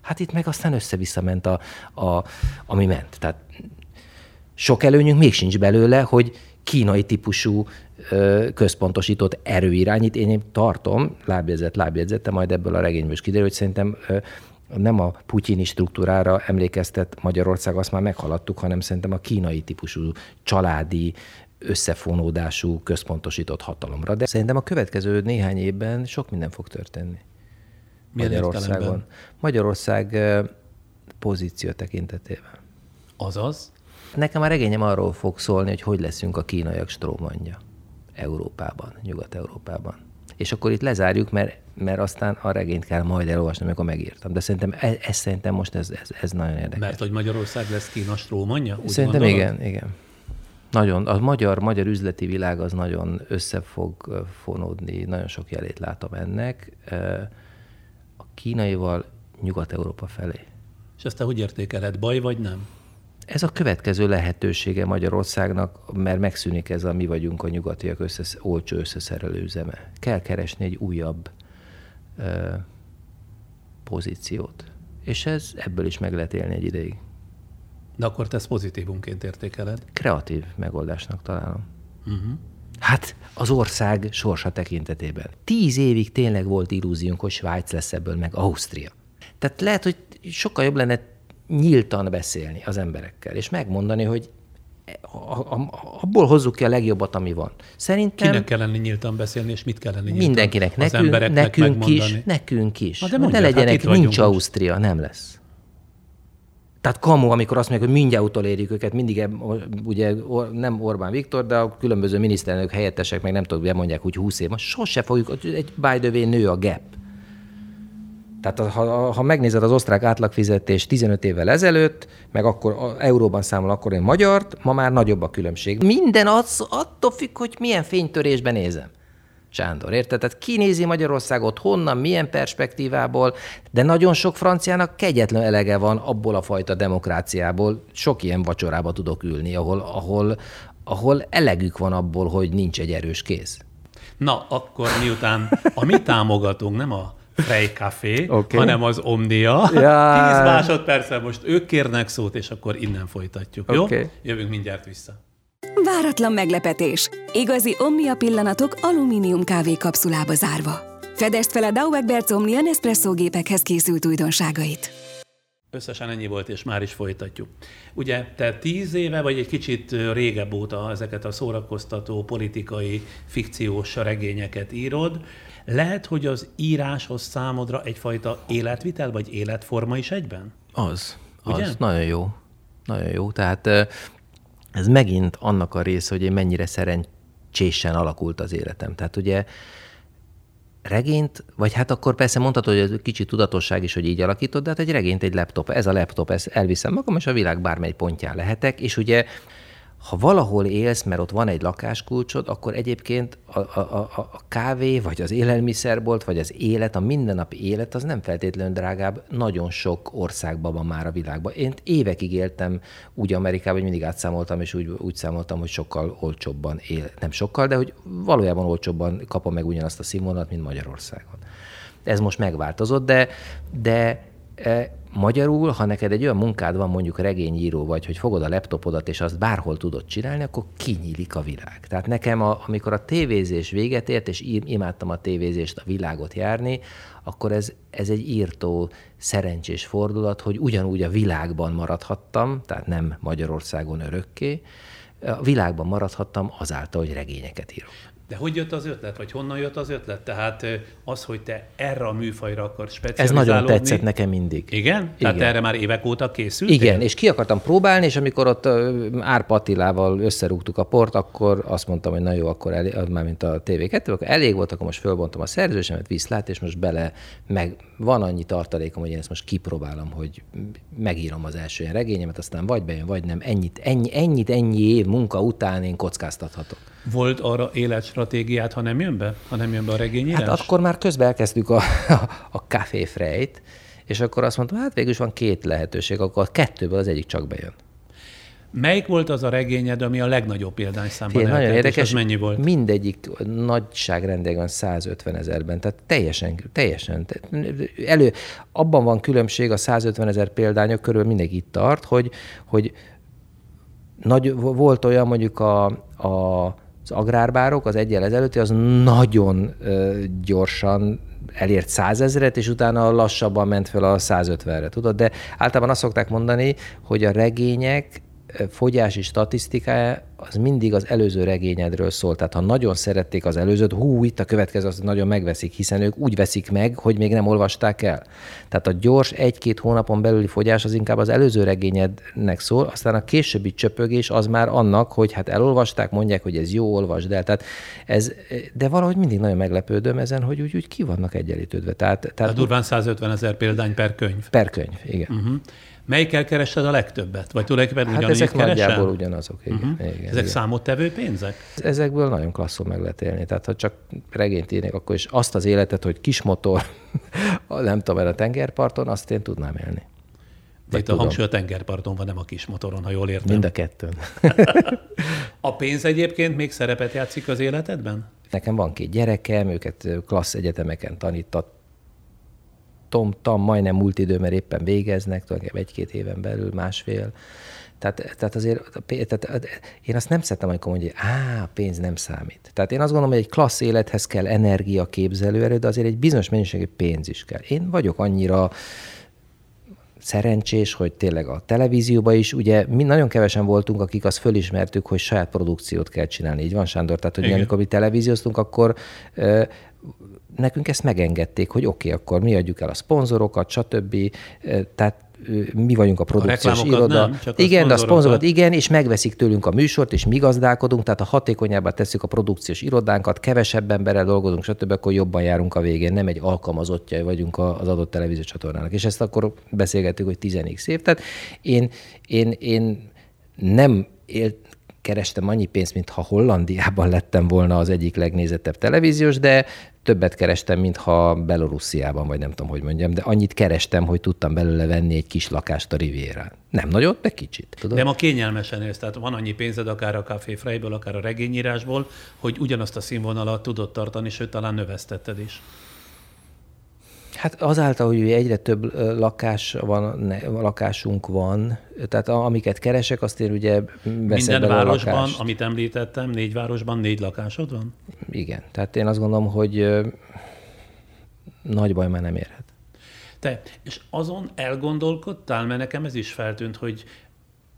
Hát itt meg aztán össze-vissza ment, a, a, ami ment. Tehát sok előnyünk még sincs belőle, hogy kínai típusú központosított erőirányít. Én tartom, lábjegyzet, lábjegyzete, majd ebből a regényből is kiderül, hogy szerintem nem a putyini struktúrára emlékeztet Magyarország, azt már meghaladtuk, hanem szerintem a kínai típusú családi összefonódású, központosított hatalomra. De szerintem a következő néhány évben sok minden fog történni. Milyen Magyarországon. Értelemben? Magyarország pozíció tekintetében. Azaz? Nekem a regényem arról fog szólni, hogy hogy leszünk a kínaiak strómanja Európában, Nyugat-Európában. És akkor itt lezárjuk, mert, mert aztán a regényt kell majd elolvasni, amikor megírtam. De szerintem ez, ez szerintem most ez, ez, ez nagyon érdekes. Mert hogy Magyarország lesz Kína strómanja? Szerintem gondolod? igen, igen. Nagyon, a magyar, magyar üzleti világ az nagyon össze fog fonódni, nagyon sok jelét látom ennek. A kínaival Nyugat-Európa felé. És ezt te hogy értékeled, baj vagy nem? Ez a következő lehetősége Magyarországnak, mert megszűnik ez a mi vagyunk a nyugatiak összesz, olcsó összeszerelő üzeme. Kell keresni egy újabb ö, pozíciót. És ez ebből is meg lehet élni egy ideig. De akkor te ezt pozitívunként értékeled? Kreatív megoldásnak találom. Uh-huh. Hát az ország sorsa tekintetében. Tíz évig tényleg volt illúziónk, hogy Svájc lesz ebből, meg Ausztria. Tehát lehet, hogy sokkal jobb lenne nyíltan beszélni az emberekkel, és megmondani, hogy abból hozzuk ki a legjobbat, ami van. Szerintem... Kinek kellene nyíltan beszélni, és mit kellene nyíltan Mindenkinek, az nekünk, nekünk is, nekünk is. Na de mondjad, ne legyenek, hát nincs Ausztria, nem lesz. Tehát kamu, amikor azt mondják, hogy mindjárt utolérjük őket, mindig ugye nem Orbán Viktor, de a különböző miniszterelnök helyettesek meg nem tudok, bemondják úgy 20 év. Most sose fogjuk, egy by the way, nő a gap. Tehát ha, ha megnézed az osztrák átlagfizetés 15 évvel ezelőtt, meg akkor euróban számol, akkor én magyart, ma már nagyobb a különbség. Minden az, attól függ, hogy milyen fénytörésben nézem. Sándor, érted? Tehát kinézi Magyarországot honnan, milyen perspektívából, de nagyon sok franciának kegyetlen elege van abból a fajta demokráciából. Sok ilyen vacsorába tudok ülni, ahol, ahol, ahol elegük van abból, hogy nincs egy erős kész. Na, akkor miután a mi támogatunk, nem a Frey Café, okay. hanem az Omnia. Ja. 10 másodperccel most ők kérnek szót, és akkor innen folytatjuk. Okay. Jó? Jövünk mindjárt vissza. Váratlan meglepetés. Igazi Omnia pillanatok alumínium kávé kapszulába zárva. Fedezd fel a Dauberberts Omnia Nespresso gépekhez készült újdonságait. Összesen ennyi volt, és már is folytatjuk. Ugye te tíz éve, vagy egy kicsit régebb óta ezeket a szórakoztató politikai, fikciós regényeket írod. Lehet, hogy az íráshoz számodra egyfajta életvitel, vagy életforma is egyben? Az. Ugye? Az. Nagyon jó. Nagyon jó. Tehát ez megint annak a része, hogy én mennyire szerencsésen alakult az életem. Tehát ugye regényt, vagy hát akkor persze mondhatod, hogy ez kicsit tudatosság is, hogy így alakítod, de hát egy regényt egy laptop, ez a laptop, ezt elviszem magam, és a világ bármely pontján lehetek, és ugye ha valahol élsz, mert ott van egy lakáskulcsod, akkor egyébként a, a, a, a kávé, vagy az élelmiszerbolt, vagy az élet, a mindennapi élet, az nem feltétlenül drágább, nagyon sok országban van már a világban. Én évekig éltem úgy Amerikában, hogy mindig átszámoltam, és úgy, úgy számoltam, hogy sokkal olcsóbban él. Nem sokkal, de hogy valójában olcsóbban kapom meg ugyanazt a színvonalat, mint Magyarországon. Ez most megváltozott, de, de Magyarul, ha neked egy olyan munkád van, mondjuk regényíró vagy, hogy fogod a laptopodat, és azt bárhol tudod csinálni, akkor kinyílik a világ. Tehát nekem, a, amikor a tévézés véget ért, és imádtam a tévézést, a világot járni, akkor ez, ez egy írtó, szerencsés fordulat, hogy ugyanúgy a világban maradhattam, tehát nem Magyarországon örökké, a világban maradhattam azáltal, hogy regényeket írok. De hogy jött az ötlet, vagy honnan jött az ötlet? Tehát az, hogy te erre a műfajra akarsz specializálódni. Ez nagyon tetszett nekem mindig. Igen? Igen. Tehát erre már évek óta készült? Igen, és ki akartam próbálni, és amikor ott Árpa Attilával összerúgtuk a port, akkor azt mondtam, hogy na jó, akkor elég, már mint a TV2, akkor elég volt, akkor most fölbontom a szerzősemet, viszlát, és most bele, meg van annyi tartalékom, hogy én ezt most kipróbálom, hogy megírom az első ilyen regényemet, aztán vagy bejön, vagy nem. Ennyit, ennyi, ennyit, ennyi év munka után én kockáztathatok. Volt arra életstratégiát, ha nem jön be? Ha nem jön be a regényírás? Hát akkor már közben elkezdtük a, a, a Café Frejt, és akkor azt mondtam, hát végül is van két lehetőség, akkor a kettőből az egyik csak bejön. Melyik volt az a regényed, ami a legnagyobb példányszámban Fé, Nagyon érdekes. És mennyi volt? Mindegyik nagyságrendben 150 ezerben, tehát teljesen, teljesen. Elő, abban van különbség a 150 ezer példányok körül mindenki itt tart, hogy, hogy nagy, volt olyan mondjuk a, a az agrárbárok az egyel ezelőtti az nagyon gyorsan elért százezret, és utána lassabban ment fel a 150-re, tudod? De általában azt szokták mondani, hogy a regények fogyási statisztikája az mindig az előző regényedről szól. Tehát ha nagyon szerették az előzőt, hú, itt a következő azt nagyon megveszik, hiszen ők úgy veszik meg, hogy még nem olvasták el. Tehát a gyors egy-két hónapon belüli fogyás az inkább az előző regényednek szól, aztán a későbbi csöpögés az már annak, hogy hát elolvasták, mondják, hogy ez jó, olvasd el. Tehát ez, de valahogy mindig nagyon meglepődöm ezen, hogy úgy, úgy ki vannak egyenlítődve. Tehát, tehát, tehát durván 150 ezer példány per könyv. Per könyv, igen. Uh-huh. Melyikkel keresed a legtöbbet? Vagy tulajdonképpen hát ezek keresel? nagyjából ugyanazok. Igen, uh-huh. igen, ezek igen. számottevő pénzek? Ezekből nagyon klasszul meg lehet élni. Tehát ha csak regényt írnék, akkor is azt az életet, hogy kis motor, *laughs* nem tudom, a tengerparton, azt én tudnám élni. De itt a hangsúly a tengerparton van, nem a kis motoron, ha jól értem. Mind a kettőn. *laughs* a pénz egyébként még szerepet játszik az életedben? Nekem van két gyerekem, őket klassz egyetemeken tanított, tom, tam, majdnem múlt idő, mert éppen végeznek, tulajdonképpen egy-két éven belül, másfél. Tehát, tehát azért tehát én azt nem szeretem, amikor mondja, hogy á, pénz nem számít. Tehát én azt gondolom, hogy egy klassz élethez kell energia, képzelőerő, de azért egy bizonyos mennyiségű pénz is kell. Én vagyok annyira szerencsés, hogy tényleg a televízióban is, ugye mi nagyon kevesen voltunk, akik azt fölismertük, hogy saját produkciót kell csinálni. Így van, Sándor? Tehát, hogy mi, amikor mi televízióztunk, akkor nekünk ezt megengedték, hogy oké, okay, akkor mi adjuk el a szponzorokat, stb. Tehát mi vagyunk a produkciós A iroda. nem, csak a igen, de a szponzorokat. igen, és megveszik tőlünk a műsort, és mi gazdálkodunk, tehát ha hatékonyabbá tesszük a produkciós irodánkat, kevesebb emberrel dolgozunk, stb., akkor jobban járunk a végén, nem egy alkalmazottja vagyunk a- az adott televíziós csatornának. És ezt akkor beszélgettük, hogy 10 év. Tehát én, én, én nem élt, kerestem annyi pénzt, mintha Hollandiában lettem volna az egyik legnézettebb televíziós, de többet kerestem, mintha Belorussziában, vagy nem tudom, hogy mondjam, de annyit kerestem, hogy tudtam belőle venni egy kis lakást a Rivierán. Nem nagyot, de kicsit. Tudod? De ma kényelmesen élsz, tehát van annyi pénzed akár a Café Freiből, akár a regényírásból, hogy ugyanazt a színvonalat tudod tartani, sőt talán növesztetted is. Hát azáltal, hogy ugye egyre több lakás van, ne, lakásunk van, tehát amiket keresek, azt én ugye Minden városban, lakást. amit említettem, négy városban négy lakásod van? Igen, tehát én azt gondolom, hogy nagy baj már nem érhet. Te, és azon elgondolkodtál, mert nekem ez is feltűnt, hogy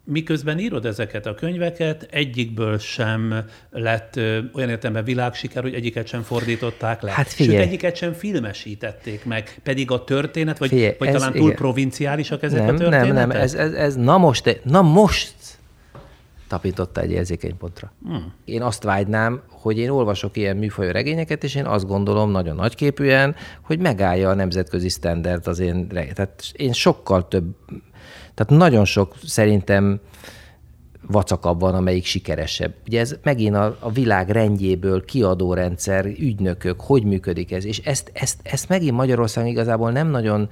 miközben írod ezeket a könyveket, egyikből sem lett ö, olyan értelemben világsiker, hogy egyiket sem fordították le. Hát Sőt, figyelj. egyiket sem filmesítették meg. Pedig a történet, vagy, Figyelj, vagy ez talán túl igen. provinciálisak ezek a Nem, történetek? nem, nem, ez, ez, ez na most, na most tapintotta egy érzékeny pontra. Hmm. Én azt vágynám, hogy én olvasok ilyen műfajú regényeket, és én azt gondolom nagyon nagyképűen, hogy megállja a nemzetközi standard az én. Tehát én sokkal több, tehát nagyon sok szerintem vacakabb van, amelyik sikeresebb. Ugye ez megint a, a világ rendjéből, kiadórendszer, ügynökök, hogy működik ez, és ezt, ezt, ezt megint Magyarországon igazából nem nagyon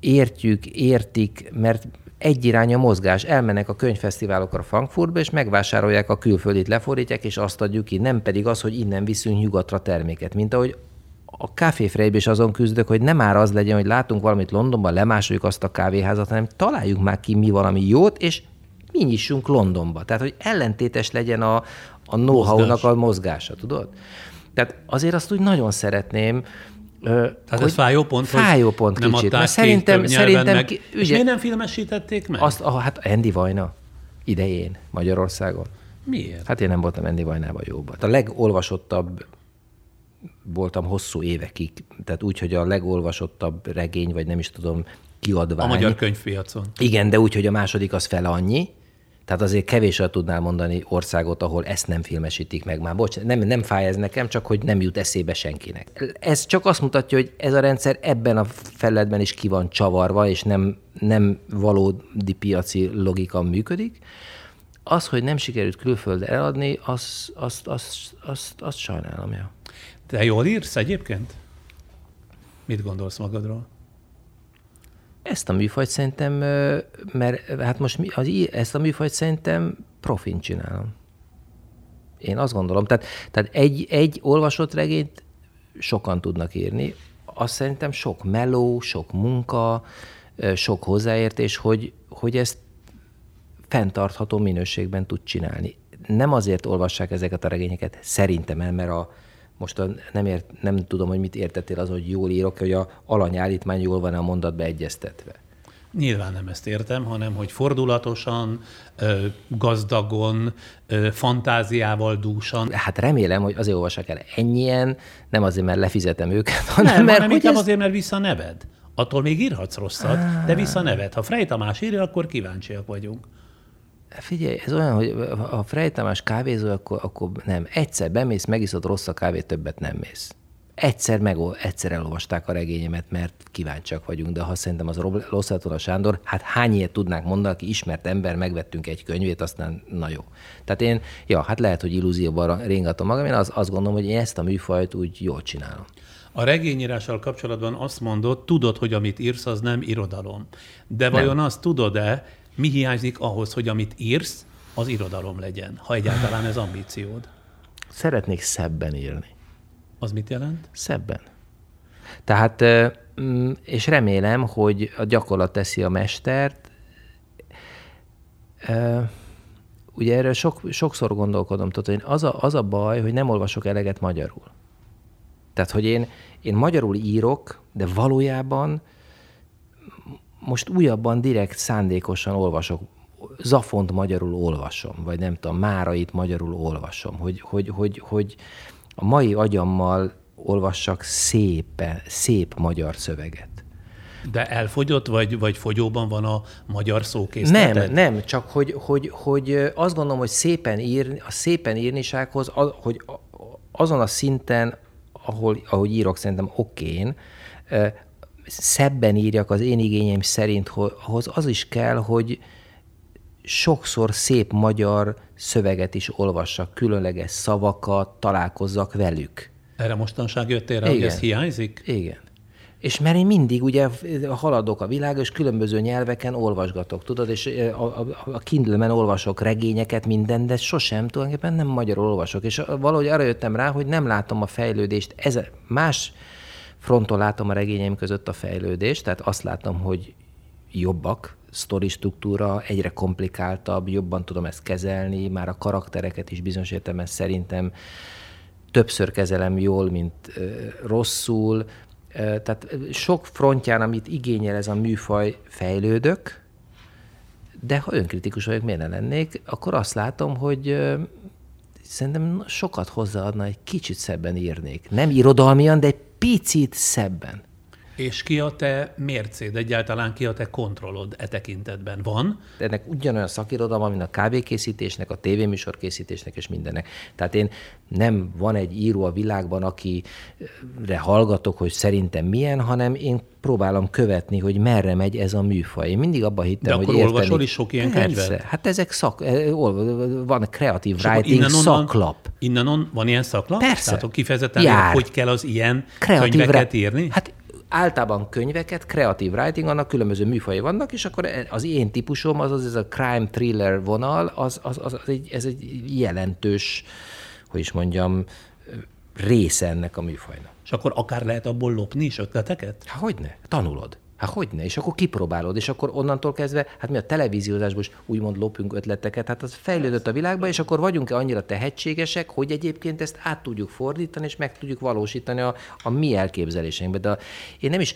értjük, értik, mert egy irány a mozgás. Elmennek a könyvfesztiválokra Frankfurtba, és megvásárolják a külföldit, lefordítják, és azt adjuk ki. Nem pedig az, hogy innen viszünk nyugatra terméket. Mint ahogy a Café Freybe is azon küzdök, hogy nem már az legyen, hogy látunk valamit Londonban, lemásoljuk azt a kávéházat, hanem találjuk már ki mi valami jót, és mi nyissunk Londonba. Tehát, hogy ellentétes legyen a, a know-how-nak a mozgása, tudod? Tehát azért azt úgy nagyon szeretném, Tehát ez fájó pont, fájó pont nem kicsit. Mert szerintem, szerintem meg. ki- És ugye, miért nem filmesítették meg? azt, ah, hát Andy Vajna idején Magyarországon. Miért? Hát én nem voltam Andy Vajnában jóban. A legolvasottabb voltam hosszú évekig, tehát úgy, hogy a legolvasottabb regény, vagy nem is tudom, A kiadvány. magyar könyvpiacon. Igen, de úgy, hogy a második az fele annyi, tehát azért kevésre tudnál mondani országot, ahol ezt nem filmesítik meg már. Bocs, nem, nem fáj ez nekem, csak hogy nem jut eszébe senkinek. Ez csak azt mutatja, hogy ez a rendszer ebben a felületben is ki van csavarva, és nem, nem valódi piaci logika működik. Az, hogy nem sikerült külföldre eladni, azt az, az, az, az sajnálom. Ja. Te jól írsz egyébként? Mit gondolsz magadról? Ezt a műfajt szerintem, mert hát most mi, az, ezt a műfajt szerintem profin csinálom. Én azt gondolom. Tehát, tehát egy, egy olvasott regényt sokan tudnak írni. Azt szerintem sok meló, sok munka, sok hozzáértés, hogy, hogy ezt fenntartható minőségben tud csinálni. Nem azért olvassák ezeket a regényeket, szerintem mert a, most nem, ért, nem tudom, hogy mit értettél az, hogy jól írok, hogy a alanyállítmány jól van a mondatba egyeztetve. Nyilván nem ezt értem, hanem hogy fordulatosan, gazdagon, fantáziával dúsan. Hát remélem, hogy azért olvassák el ennyien, nem azért, mert lefizetem őket, hanem Nem, mert hanem hogy ez... azért, mert vissza neved. Attól még írhatsz rosszat, de vissza neved. Ha Frey Tamás írja, akkor kíváncsiak vagyunk. Figyelj, ez olyan, hogy ha Frey Tamás kávézó, akkor, akkor nem. Egyszer bemész, megiszod rossz a kávét, többet nem mész. Egyszer, meg, egyszer elolvasták a regényemet, mert kíváncsiak vagyunk, de ha szerintem az Losszától a Sándor, hát hány ilyet tudnánk mondani, aki ismert ember, megvettünk egy könyvét, aztán na jó. Tehát én, ja, hát lehet, hogy illúzióban ringatom magam, én az, azt gondolom, hogy én ezt a műfajt úgy jól csinálom. A regényírással kapcsolatban azt mondod, tudod, hogy amit írsz, az nem irodalom. De vajon azt tudod-e, mi hiányzik ahhoz, hogy amit írsz, az irodalom legyen, ha egyáltalán ez ambíciód? Szeretnék szebben írni. Az mit jelent? Szebben. Tehát, mm, és remélem, hogy a gyakorlat teszi a mestert. Ugye erről sok, sokszor gondolkodom, tudod, hogy az a, az a baj, hogy nem olvasok eleget magyarul. Tehát, hogy én, én magyarul írok, de valójában most újabban direkt szándékosan olvasok, Zafont magyarul olvasom, vagy nem tudom, Márait magyarul olvasom, hogy, hogy, hogy, hogy a mai agyammal olvassak szép, szép magyar szöveget. De elfogyott, vagy, vagy fogyóban van a magyar szókészleted? Nem, nem, csak hogy, hogy, hogy azt gondolom, hogy szépen írni, a szépen írnisághoz, hogy azon a szinten, ahol, ahogy írok, szerintem okén, szebben írjak az én igényeim szerint, hogy ahhoz az is kell, hogy sokszor szép magyar szöveget is olvassak, különleges szavakat, találkozzak velük. Erre mostanság jöttél rá, hogy ez hiányzik? Igen. És mert én mindig ugye haladok a világ, és különböző nyelveken olvasgatok, tudod, és a, a, a Kindle-men olvasok regényeket, minden, de sosem tulajdonképpen nem magyar olvasok. És valahogy arra jöttem rá, hogy nem látom a fejlődést. Ez más fronton látom a regényeim között a fejlődést, tehát azt látom, hogy jobbak, sztori struktúra egyre komplikáltabb, jobban tudom ezt kezelni, már a karaktereket is bizonyos értelemben szerintem többször kezelem jól, mint rosszul. Tehát sok frontján, amit igényel ez a műfaj, fejlődök, de ha önkritikus vagyok, miért ne lennék, akkor azt látom, hogy szerintem sokat hozzáadna, egy kicsit szebben írnék. Nem irodalmian, de egy picit szebben. És ki a te mércéd, egyáltalán ki a te kontrollod e tekintetben? Van? Ennek ugyanolyan szakirodalma, mint a kávékészítésnek, a tévéműsorkészítésnek és mindennek. Tehát én nem van egy író a világban, akire hallgatok, hogy szerintem milyen, hanem én próbálom követni, hogy merre megy ez a műfaj. Én mindig abban hittem, De hogy akkor érteni. olvasol is sok ilyen Persze. könyvet? Hát ezek szak, eh, van creative és writing innen szaklap. Innanon van ilyen szaklap? Persze. Tehát kifejezetten, Jár. hogy kell az ilyen creative könyveket írni? Hát általában könyveket, creative writing, annak különböző műfai vannak, és akkor az én típusom, az az ez a crime thriller vonal, az, az, az, az egy, ez egy jelentős, hogy is mondjam, része ennek a műfajnak. És akkor akár lehet abból lopni is ötleteket? Há, hogyne, tanulod. Hát hogy ne? És akkor kipróbálod, és akkor onnantól kezdve, hát mi a televíziózásban is úgymond lopunk ötleteket, hát az fejlődött a világban, és akkor vagyunk-e annyira tehetségesek, hogy egyébként ezt át tudjuk fordítani, és meg tudjuk valósítani a, a mi elképzeléseinkbe. De én nem is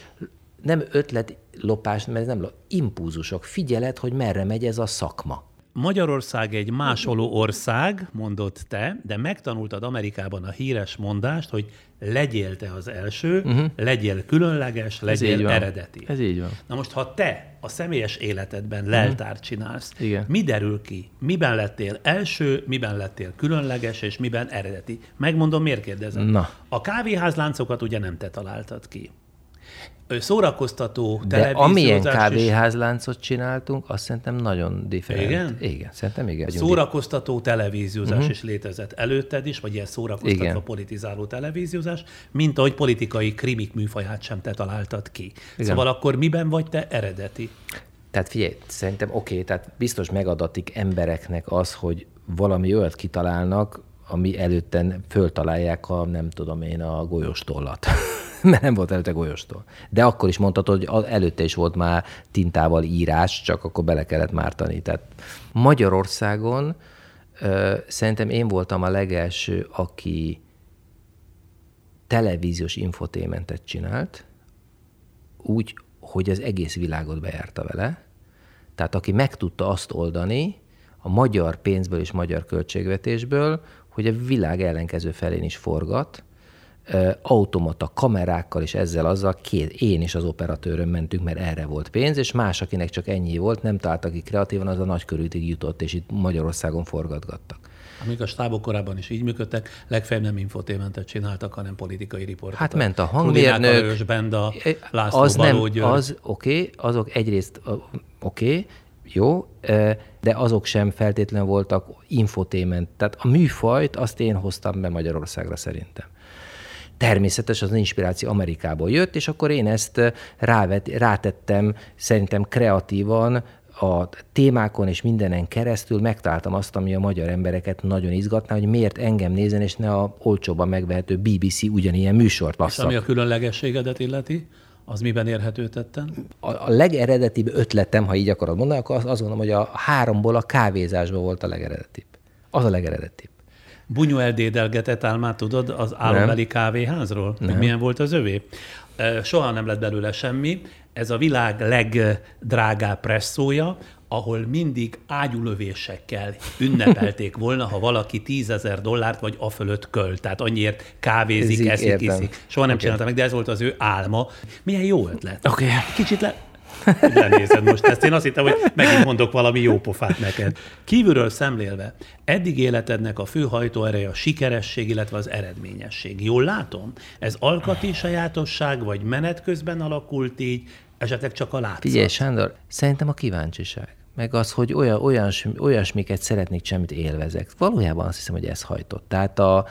nem ötletlopás, mert ez nem impulzusok. Figyeled, hogy merre megy ez a szakma. Magyarország egy másoló ország, mondott te, de megtanultad Amerikában a híres mondást, hogy legyél te az első, uh-huh. legyél különleges, legyél Ez eredeti. Ez így van. Na most, ha te a személyes életedben uh-huh. leltárt csinálsz, Igen. mi derül ki? Miben lettél első, miben lettél különleges, és miben eredeti? Megmondom, miért kérdezem. Na. A kávéházláncokat ugye nem te találtad ki szórakoztató De amilyen kávéházláncot csináltunk, azt szerintem nagyon different. Igen? Igen, szerintem igen. Szórakoztató televíziózás uh-huh. is létezett előtted is, vagy ilyen szórakoztató igen. politizáló televíziózás, mint ahogy politikai krimik műfaját sem te találtad ki. Igen. Szóval akkor miben vagy te eredeti? Tehát figyelj, szerintem oké, okay, tehát biztos megadatik embereknek az, hogy valami olyat kitalálnak, ami előtten föltalálják a, nem tudom én, a golyóstollat. *laughs* mert nem volt előtte golyóstól. De akkor is mondhatod, hogy előtte is volt már tintával írás, csak akkor bele kellett mártani. Tehát Magyarországon ö, szerintem én voltam a legelső, aki televíziós infotémentet csinált, úgy, hogy az egész világot bejárta vele. Tehát aki meg tudta azt oldani, a magyar pénzből és magyar költségvetésből, hogy a világ ellenkező felén is forgat, automata kamerákkal és ezzel azzal két, én és az operatőröm mentünk, mert erre volt pénz, és más, akinek csak ennyi volt, nem találtak ki kreatívan, az a nagy körültig jutott, és itt Magyarországon forgatgattak. Amíg a stábok korábban is így működtek, legfeljebb nem infotémentet csináltak, hanem politikai riportokat. Hát ment a hangmérnök. Krudinák, Benda, László az nem, az oké, okay, azok egyrészt oké, okay, jó, de azok sem feltétlenül voltak infotément. Tehát a műfajt azt én hoztam be Magyarországra szerintem. Természetes az inspiráció Amerikából jött, és akkor én ezt rávet, rátettem szerintem kreatívan a témákon és mindenen keresztül megtaláltam azt, ami a magyar embereket nagyon izgatná, hogy miért engem nézen, és ne a olcsóban megvehető BBC ugyanilyen műsort lasszak. És ami a különlegességedet illeti? Az miben érhető tetten? A, a legeredetibb ötletem, ha így akarod mondani, akkor azt gondolom, hogy a háromból a kávézásból volt a legeredetibb. Az a legeredetibb. Bunyuel dédelgetett álmát tudod az álombeli kávéházról? Nem. milyen volt az övé? Soha nem lett belőle semmi. Ez a világ legdrágább presszója, ahol mindig ágyulövésekkel ünnepelték volna, ha valaki tízezer dollárt vagy a fölött költ. Tehát annyiért kávézik, Zik, eszik, értem. iszik. Soha nem Oké. csinálta meg, de ez volt az ő álma. Milyen jó ötlet. Oké. Okay. Kicsit le... Lenézed most ezt. Én azt hittem, hogy megint mondok valami jó pofát neked. Kívülről szemlélve, eddig életednek a fő hajtóereje a sikeresség, illetve az eredményesség. Jól látom? Ez alkati sajátosság, vagy menet közben alakult így, esetleg csak a látszat? Figyelj, Sándor, szerintem a kíváncsiság. Meg az, hogy olyan, olyan, olyasmiket szeretnék, semmit élvezek. Valójában azt hiszem, hogy ez hajtott. Tehát a,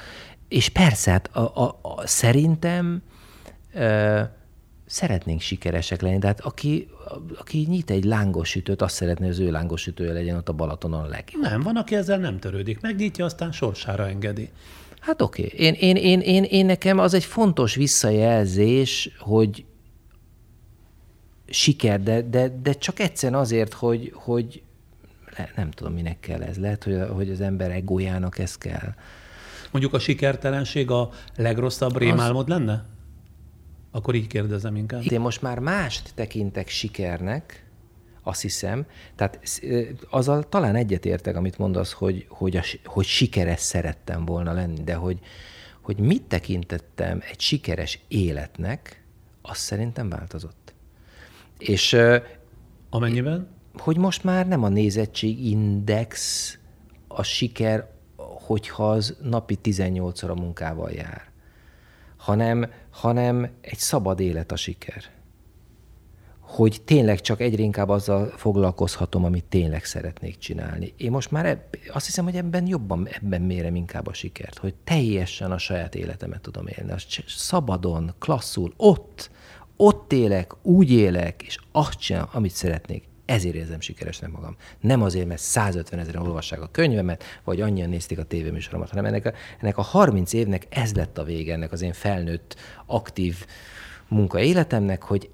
és persze, hát a, a, a, szerintem ö, szeretnénk sikeresek lenni, de hát aki, aki nyit egy lángos sütőt, azt szeretné, hogy az ő lángos sütője legyen ott a Balatonon a legjobb. Nem, van, aki ezzel nem törődik. Megnyitja, aztán sorsára engedi. Hát oké. Okay. Én, én, én, én, én nekem az egy fontos visszajelzés, hogy siker, de, de, de csak egyszerűen azért, hogy, hogy nem tudom, minek kell ez. Lehet, hogy, hogy az ember egójának ez kell. Mondjuk a sikertelenség a legrosszabb rémálmod lenne? Akkor így kérdezem inkább. Én most már mást tekintek sikernek, azt hiszem, tehát azzal talán egyetértek, amit mondasz, hogy, hogy, a, hogy sikeres szerettem volna lenni, de hogy, hogy mit tekintettem egy sikeres életnek, az szerintem változott. És Amennyiben? hogy most már nem a nézettségindex a siker, hogyha az napi 18 óra munkával jár, hanem, hanem egy szabad élet a siker. Hogy tényleg csak egyre inkább azzal foglalkozhatom, amit tényleg szeretnék csinálni. Én most már ebb, azt hiszem, hogy ebben jobban, ebben mérem inkább a sikert, hogy teljesen a saját életemet tudom élni. Az cs- szabadon, klasszul, ott, ott élek, úgy élek, és azt csinálom, amit szeretnék. Ezért érzem sikeresnek magam. Nem azért, mert 150 ezeren olvassák a könyvemet, vagy annyian nézték a tévéműsoromat, hanem ennek a, ennek a 30 évnek ez lett a vége, ennek az én felnőtt, aktív munka életemnek, hogy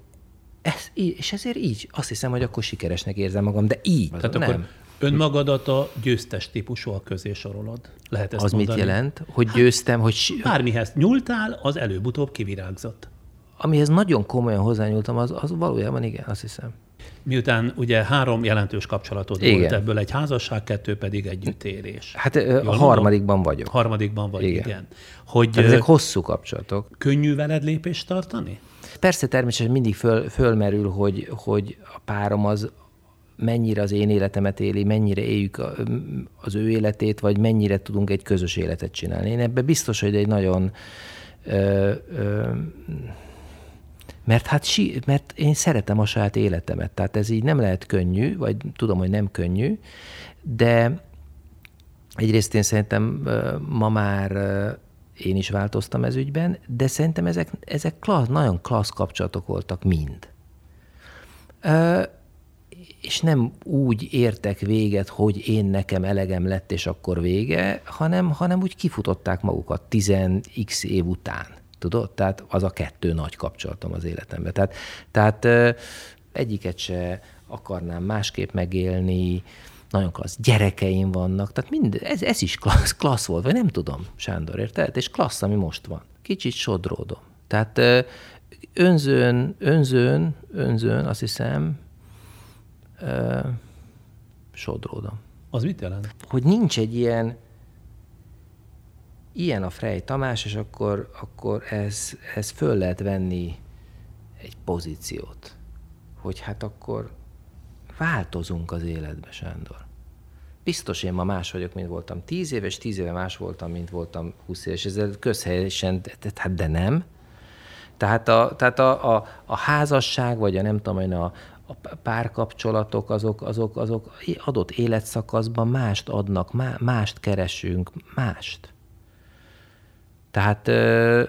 ez, és ezért így, azt hiszem, hogy akkor sikeresnek érzem magam, de így. Tehát nem. akkor önmagadat a győztes típusúak közé sorolod. Lehet ezt az mondani? mit jelent? Hogy győztem, hogy Bármihez nyúltál, az előbb-utóbb kivirágzott. amihez nagyon komolyan hozzányúltam, az, az valójában igen, azt hiszem. Miután ugye három jelentős kapcsolatod Igen. volt, ebből egy házasság, kettő pedig együttérés. Hát ö, a mondom? harmadikban vagyok. Harmadikban vagy, igen. Igen. Hogy Tehát ezek hosszú kapcsolatok. könnyű veled lépést tartani? Persze természetesen mindig föl, fölmerül, hogy, hogy a párom az mennyire az én életemet éli, mennyire éljük az ő életét, vagy mennyire tudunk egy közös életet csinálni. Én ebben biztos, hogy egy nagyon... Ö, ö, mert hát si, mert én szeretem a saját életemet, tehát ez így nem lehet könnyű, vagy tudom, hogy nem könnyű, de egyrészt én szerintem ma már én is változtam ez ügyben, de szerintem ezek, ezek klassz, nagyon klassz kapcsolatok voltak mind. És nem úgy értek véget, hogy én nekem elegem lett, és akkor vége, hanem, hanem úgy kifutották magukat 10x év után. Tudod? Tehát az a kettő nagy kapcsolatom az életemben. Tehát, tehát egyiket se akarnám másképp megélni, nagyon klassz gyerekeim vannak, tehát mind, ez, ez is klassz, klassz volt, vagy nem tudom, Sándor, érted? És klassz, ami most van. Kicsit sodródom. Tehát önzőn, önzőn, önzőn, azt hiszem, ö, sodródom. Az mit jelent? Hogy nincs egy ilyen, ilyen a Frey Tamás, és akkor, akkor ez, ez föl lehet venni egy pozíciót. Hogy hát akkor változunk az életbe, Sándor. Biztos én ma más vagyok, mint voltam tíz éves, tíz éve más voltam, mint voltam húsz éves. Ez közhelyesen, hát de nem. Tehát a, tehát a, a, a házasság, vagy a nem tudom én, a, a párkapcsolatok, azok, azok, azok adott életszakaszban mást adnak, má, mást keresünk, mást. Tehát ö,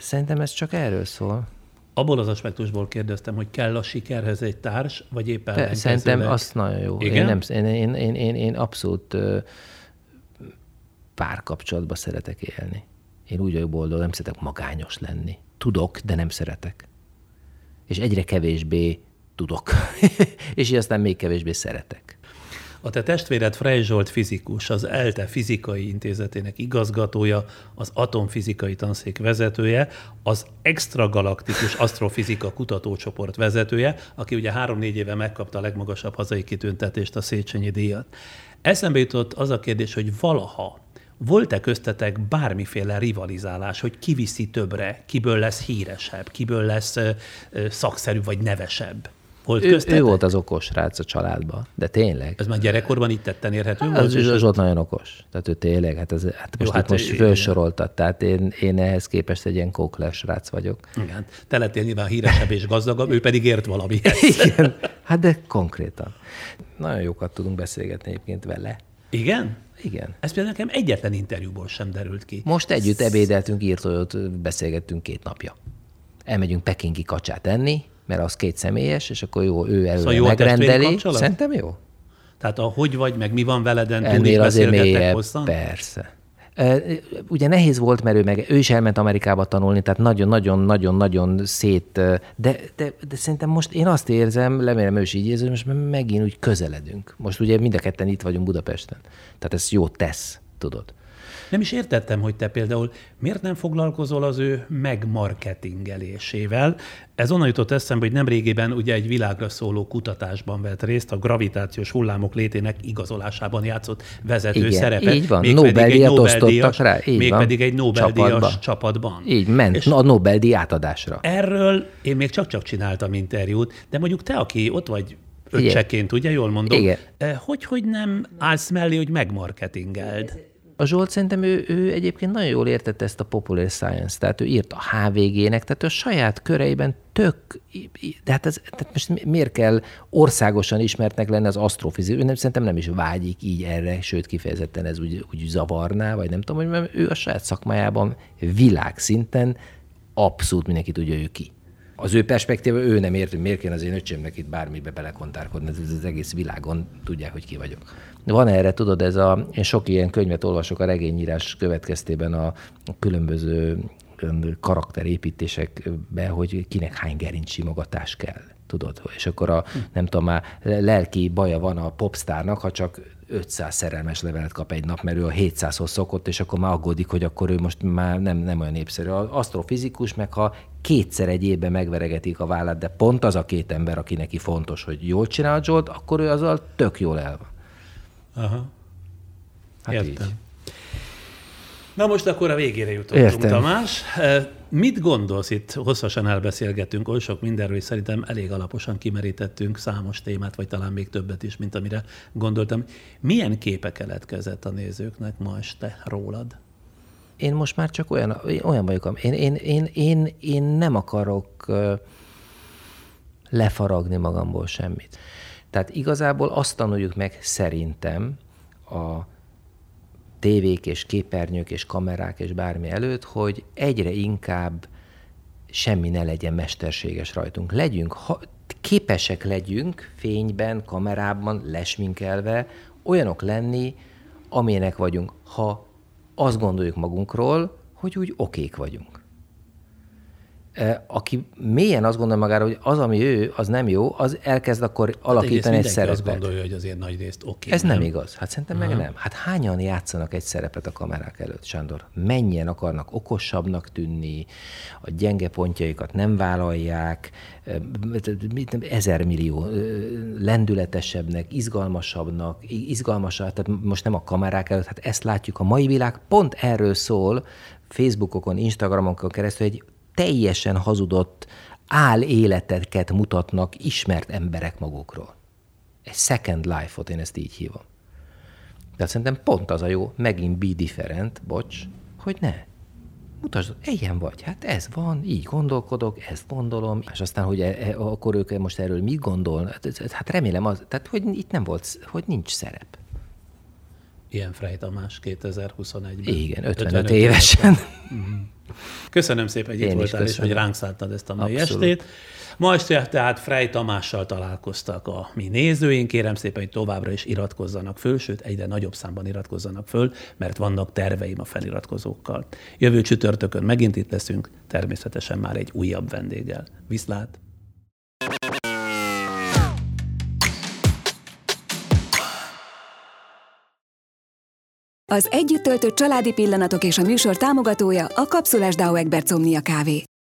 szerintem ez csak erről szól. Abból az aspektusból kérdeztem, hogy kell a sikerhez egy társ, vagy éppen De szerintem azt nagyon jó. Igen? Én, nem, én, én, én, én abszolút ö, párkapcsolatba szeretek élni. Én úgy vagyok boldog, nem szeretek magányos lenni. Tudok, de nem szeretek. És egyre kevésbé tudok. *laughs* és így aztán még kevésbé szeretek. A te testvéred Frey Zsolt fizikus, az ELTE fizikai intézetének igazgatója, az atomfizikai tanszék vezetője, az extragalaktikus asztrofizika kutatócsoport vezetője, aki ugye három-négy éve megkapta a legmagasabb hazai kitüntetést, a Széchenyi díjat. Eszembe jutott az a kérdés, hogy valaha volt-e köztetek bármiféle rivalizálás, hogy ki viszi többre, kiből lesz híresebb, kiből lesz szakszerű vagy nevesebb? Volt Ő, köztetek? ő volt az okos rác a családban, de tényleg. Ez már gyerekkorban itt tetten érhető Az, volt? az, volt nagyon okos. Tehát ő tényleg, hát, ez, hát most, hát hát most felsoroltad, tehát én, én ehhez képest egy ilyen kókler srác vagyok. Igen. Te lettél nyilván híresebb és gazdagabb, ő pedig ért valamihez. *laughs* Igen, hát de konkrétan. Nagyon jókat tudunk beszélgetni egyébként vele. Igen? Igen. Ez például nekem egyetlen interjúból sem derült ki. Most együtt ebédeltünk, írtójót beszélgettünk két napja. Elmegyünk pekingi kacsát enni, mert az két személyes, és akkor jó, ő előre Szóval jó megrendeli. Szerintem jó. Tehát a hogy vagy, meg mi van veleden, túl Ennél azért beszélgettek hosszan? persze. Ugye nehéz volt, mert ő, meg, ő is elment Amerikába tanulni, tehát nagyon-nagyon-nagyon-nagyon szét, de, de, de szerintem most én azt érzem, remélem ő is így érzi, most megint úgy közeledünk. Most ugye mind a ketten itt vagyunk Budapesten. Tehát ez jó tesz, tudod. Nem is értettem, hogy te például miért nem foglalkozol az ő megmarketingelésével. Ez onnan jutott eszembe, hogy nemrégiben ugye egy világra szóló kutatásban vett részt, a gravitációs hullámok létének igazolásában játszott vezető Igen, szerepet. így van. Nobel-díjat osztottak rá, így Mégpedig egy Nobel-díjas Csapatban. csapatban. Így ment És a Nobel-díj átadásra. Erről én még csak-csak csináltam interjút, de mondjuk te, aki ott vagy öccseként, ugye, jól mondom, Igen. eh, hogy, hogy nem állsz mellé, hogy megmarketingeld? A Zsolt szerintem ő, ő egyébként nagyon jól értette ezt a popular science, tehát ő írt a HVG-nek, tehát ő a saját köreiben tök, de hát ez, tehát most mi- miért kell országosan ismertnek lenni az asztrofizikus? Ő nem, szerintem nem is vágyik így erre, sőt kifejezetten ez úgy, úgy zavarná, vagy nem tudom, hogy ő a saját szakmájában világszinten abszolút mindenki tudja ő ki. Az ő perspektíva, ő nem érti, miért kéne az én öcsémnek itt bármibe belekontárkodni, az egész világon tudják, hogy ki vagyok. Van erre, tudod, ez a, én sok ilyen könyvet olvasok a regényírás következtében a különböző karakterépítésekbe, hogy kinek hány gerinc simogatás kell, tudod, és akkor a, nem tudom, már lelki baja van a popstárnak, ha csak 500 szerelmes levelet kap egy nap, mert ő a 700-hoz szokott, és akkor már aggódik, hogy akkor ő most már nem, nem olyan népszerű. Az asztrofizikus meg ha kétszer egy évben megveregetik a vállát, de pont az a két ember, aki neki fontos, hogy jól csinál a Jolt, akkor ő azzal tök jól el van. Aha. Hát Értem. így. Na most akkor a végére jutottunk, Értem. Tamás. Eh, Mit gondolsz itt? Hosszasan elbeszélgettünk, oly sok mindenről, és szerintem elég alaposan kimerítettünk számos témát, vagy talán még többet is, mint amire gondoltam. Milyen képe keletkezett a nézőknek ma este rólad? Én most már csak olyan, olyan vagyok, én, én, én, én, én nem akarok lefaragni magamból semmit. Tehát igazából azt tanuljuk meg szerintem a tévék és képernyők és kamerák és bármi előtt, hogy egyre inkább semmi ne legyen mesterséges rajtunk. Legyünk, ha, képesek legyünk fényben, kamerában, lesminkelve, olyanok lenni, amilyenek vagyunk, ha azt gondoljuk magunkról, hogy úgy okék vagyunk. Aki mélyen azt gondolja magára, hogy az, ami ő, az nem jó, az elkezd akkor alakítani egy Hát Egyrészt mindenki szerepet. azt gondolja, hogy azért nagy részt oké. Ez nem igaz. Hát szerintem meg nem. Hát hányan játszanak egy szerepet a kamerák előtt, Sándor? Mennyien akarnak okosabbnak tűnni, a gyenge pontjaikat nem vállalják, ezer millió lendületesebbnek, izgalmasabbnak, izgalmasabb, tehát most nem a kamerák előtt, hát ezt látjuk. A mai világ pont erről szól, Facebookokon, Instagramokon keresztül egy teljesen hazudott áléleteket mutatnak ismert emberek magukról egy second life-ot, én ezt így hívom. De szerintem pont az a jó, megint be different, bocs, hogy ne. Mutasd, ilyen vagy, hát ez van, így gondolkodok, ezt gondolom, és aztán, hogy e, e, akkor ők most erről mit gondolnak, hát, hát remélem az, tehát hogy itt nem volt, hogy nincs szerep. Ilyen Frey Tamás 2021-ben. Igen, 55 évesen. Köszönöm szépen, hogy itt Én is voltál, és hogy ránk szálltad ezt a mai Abszolút. estét. Ma este tehát Frey Tamással találkoztak a mi nézőink. Kérem szépen, hogy továbbra is iratkozzanak föl, sőt, egyre nagyobb számban iratkozzanak föl, mert vannak terveim a feliratkozókkal. Jövő csütörtökön megint itt leszünk, természetesen már egy újabb vendéggel. Viszlát! Az együtt töltött családi pillanatok és a műsor támogatója a Kapszulás Dao Egberts Omnia Kávé.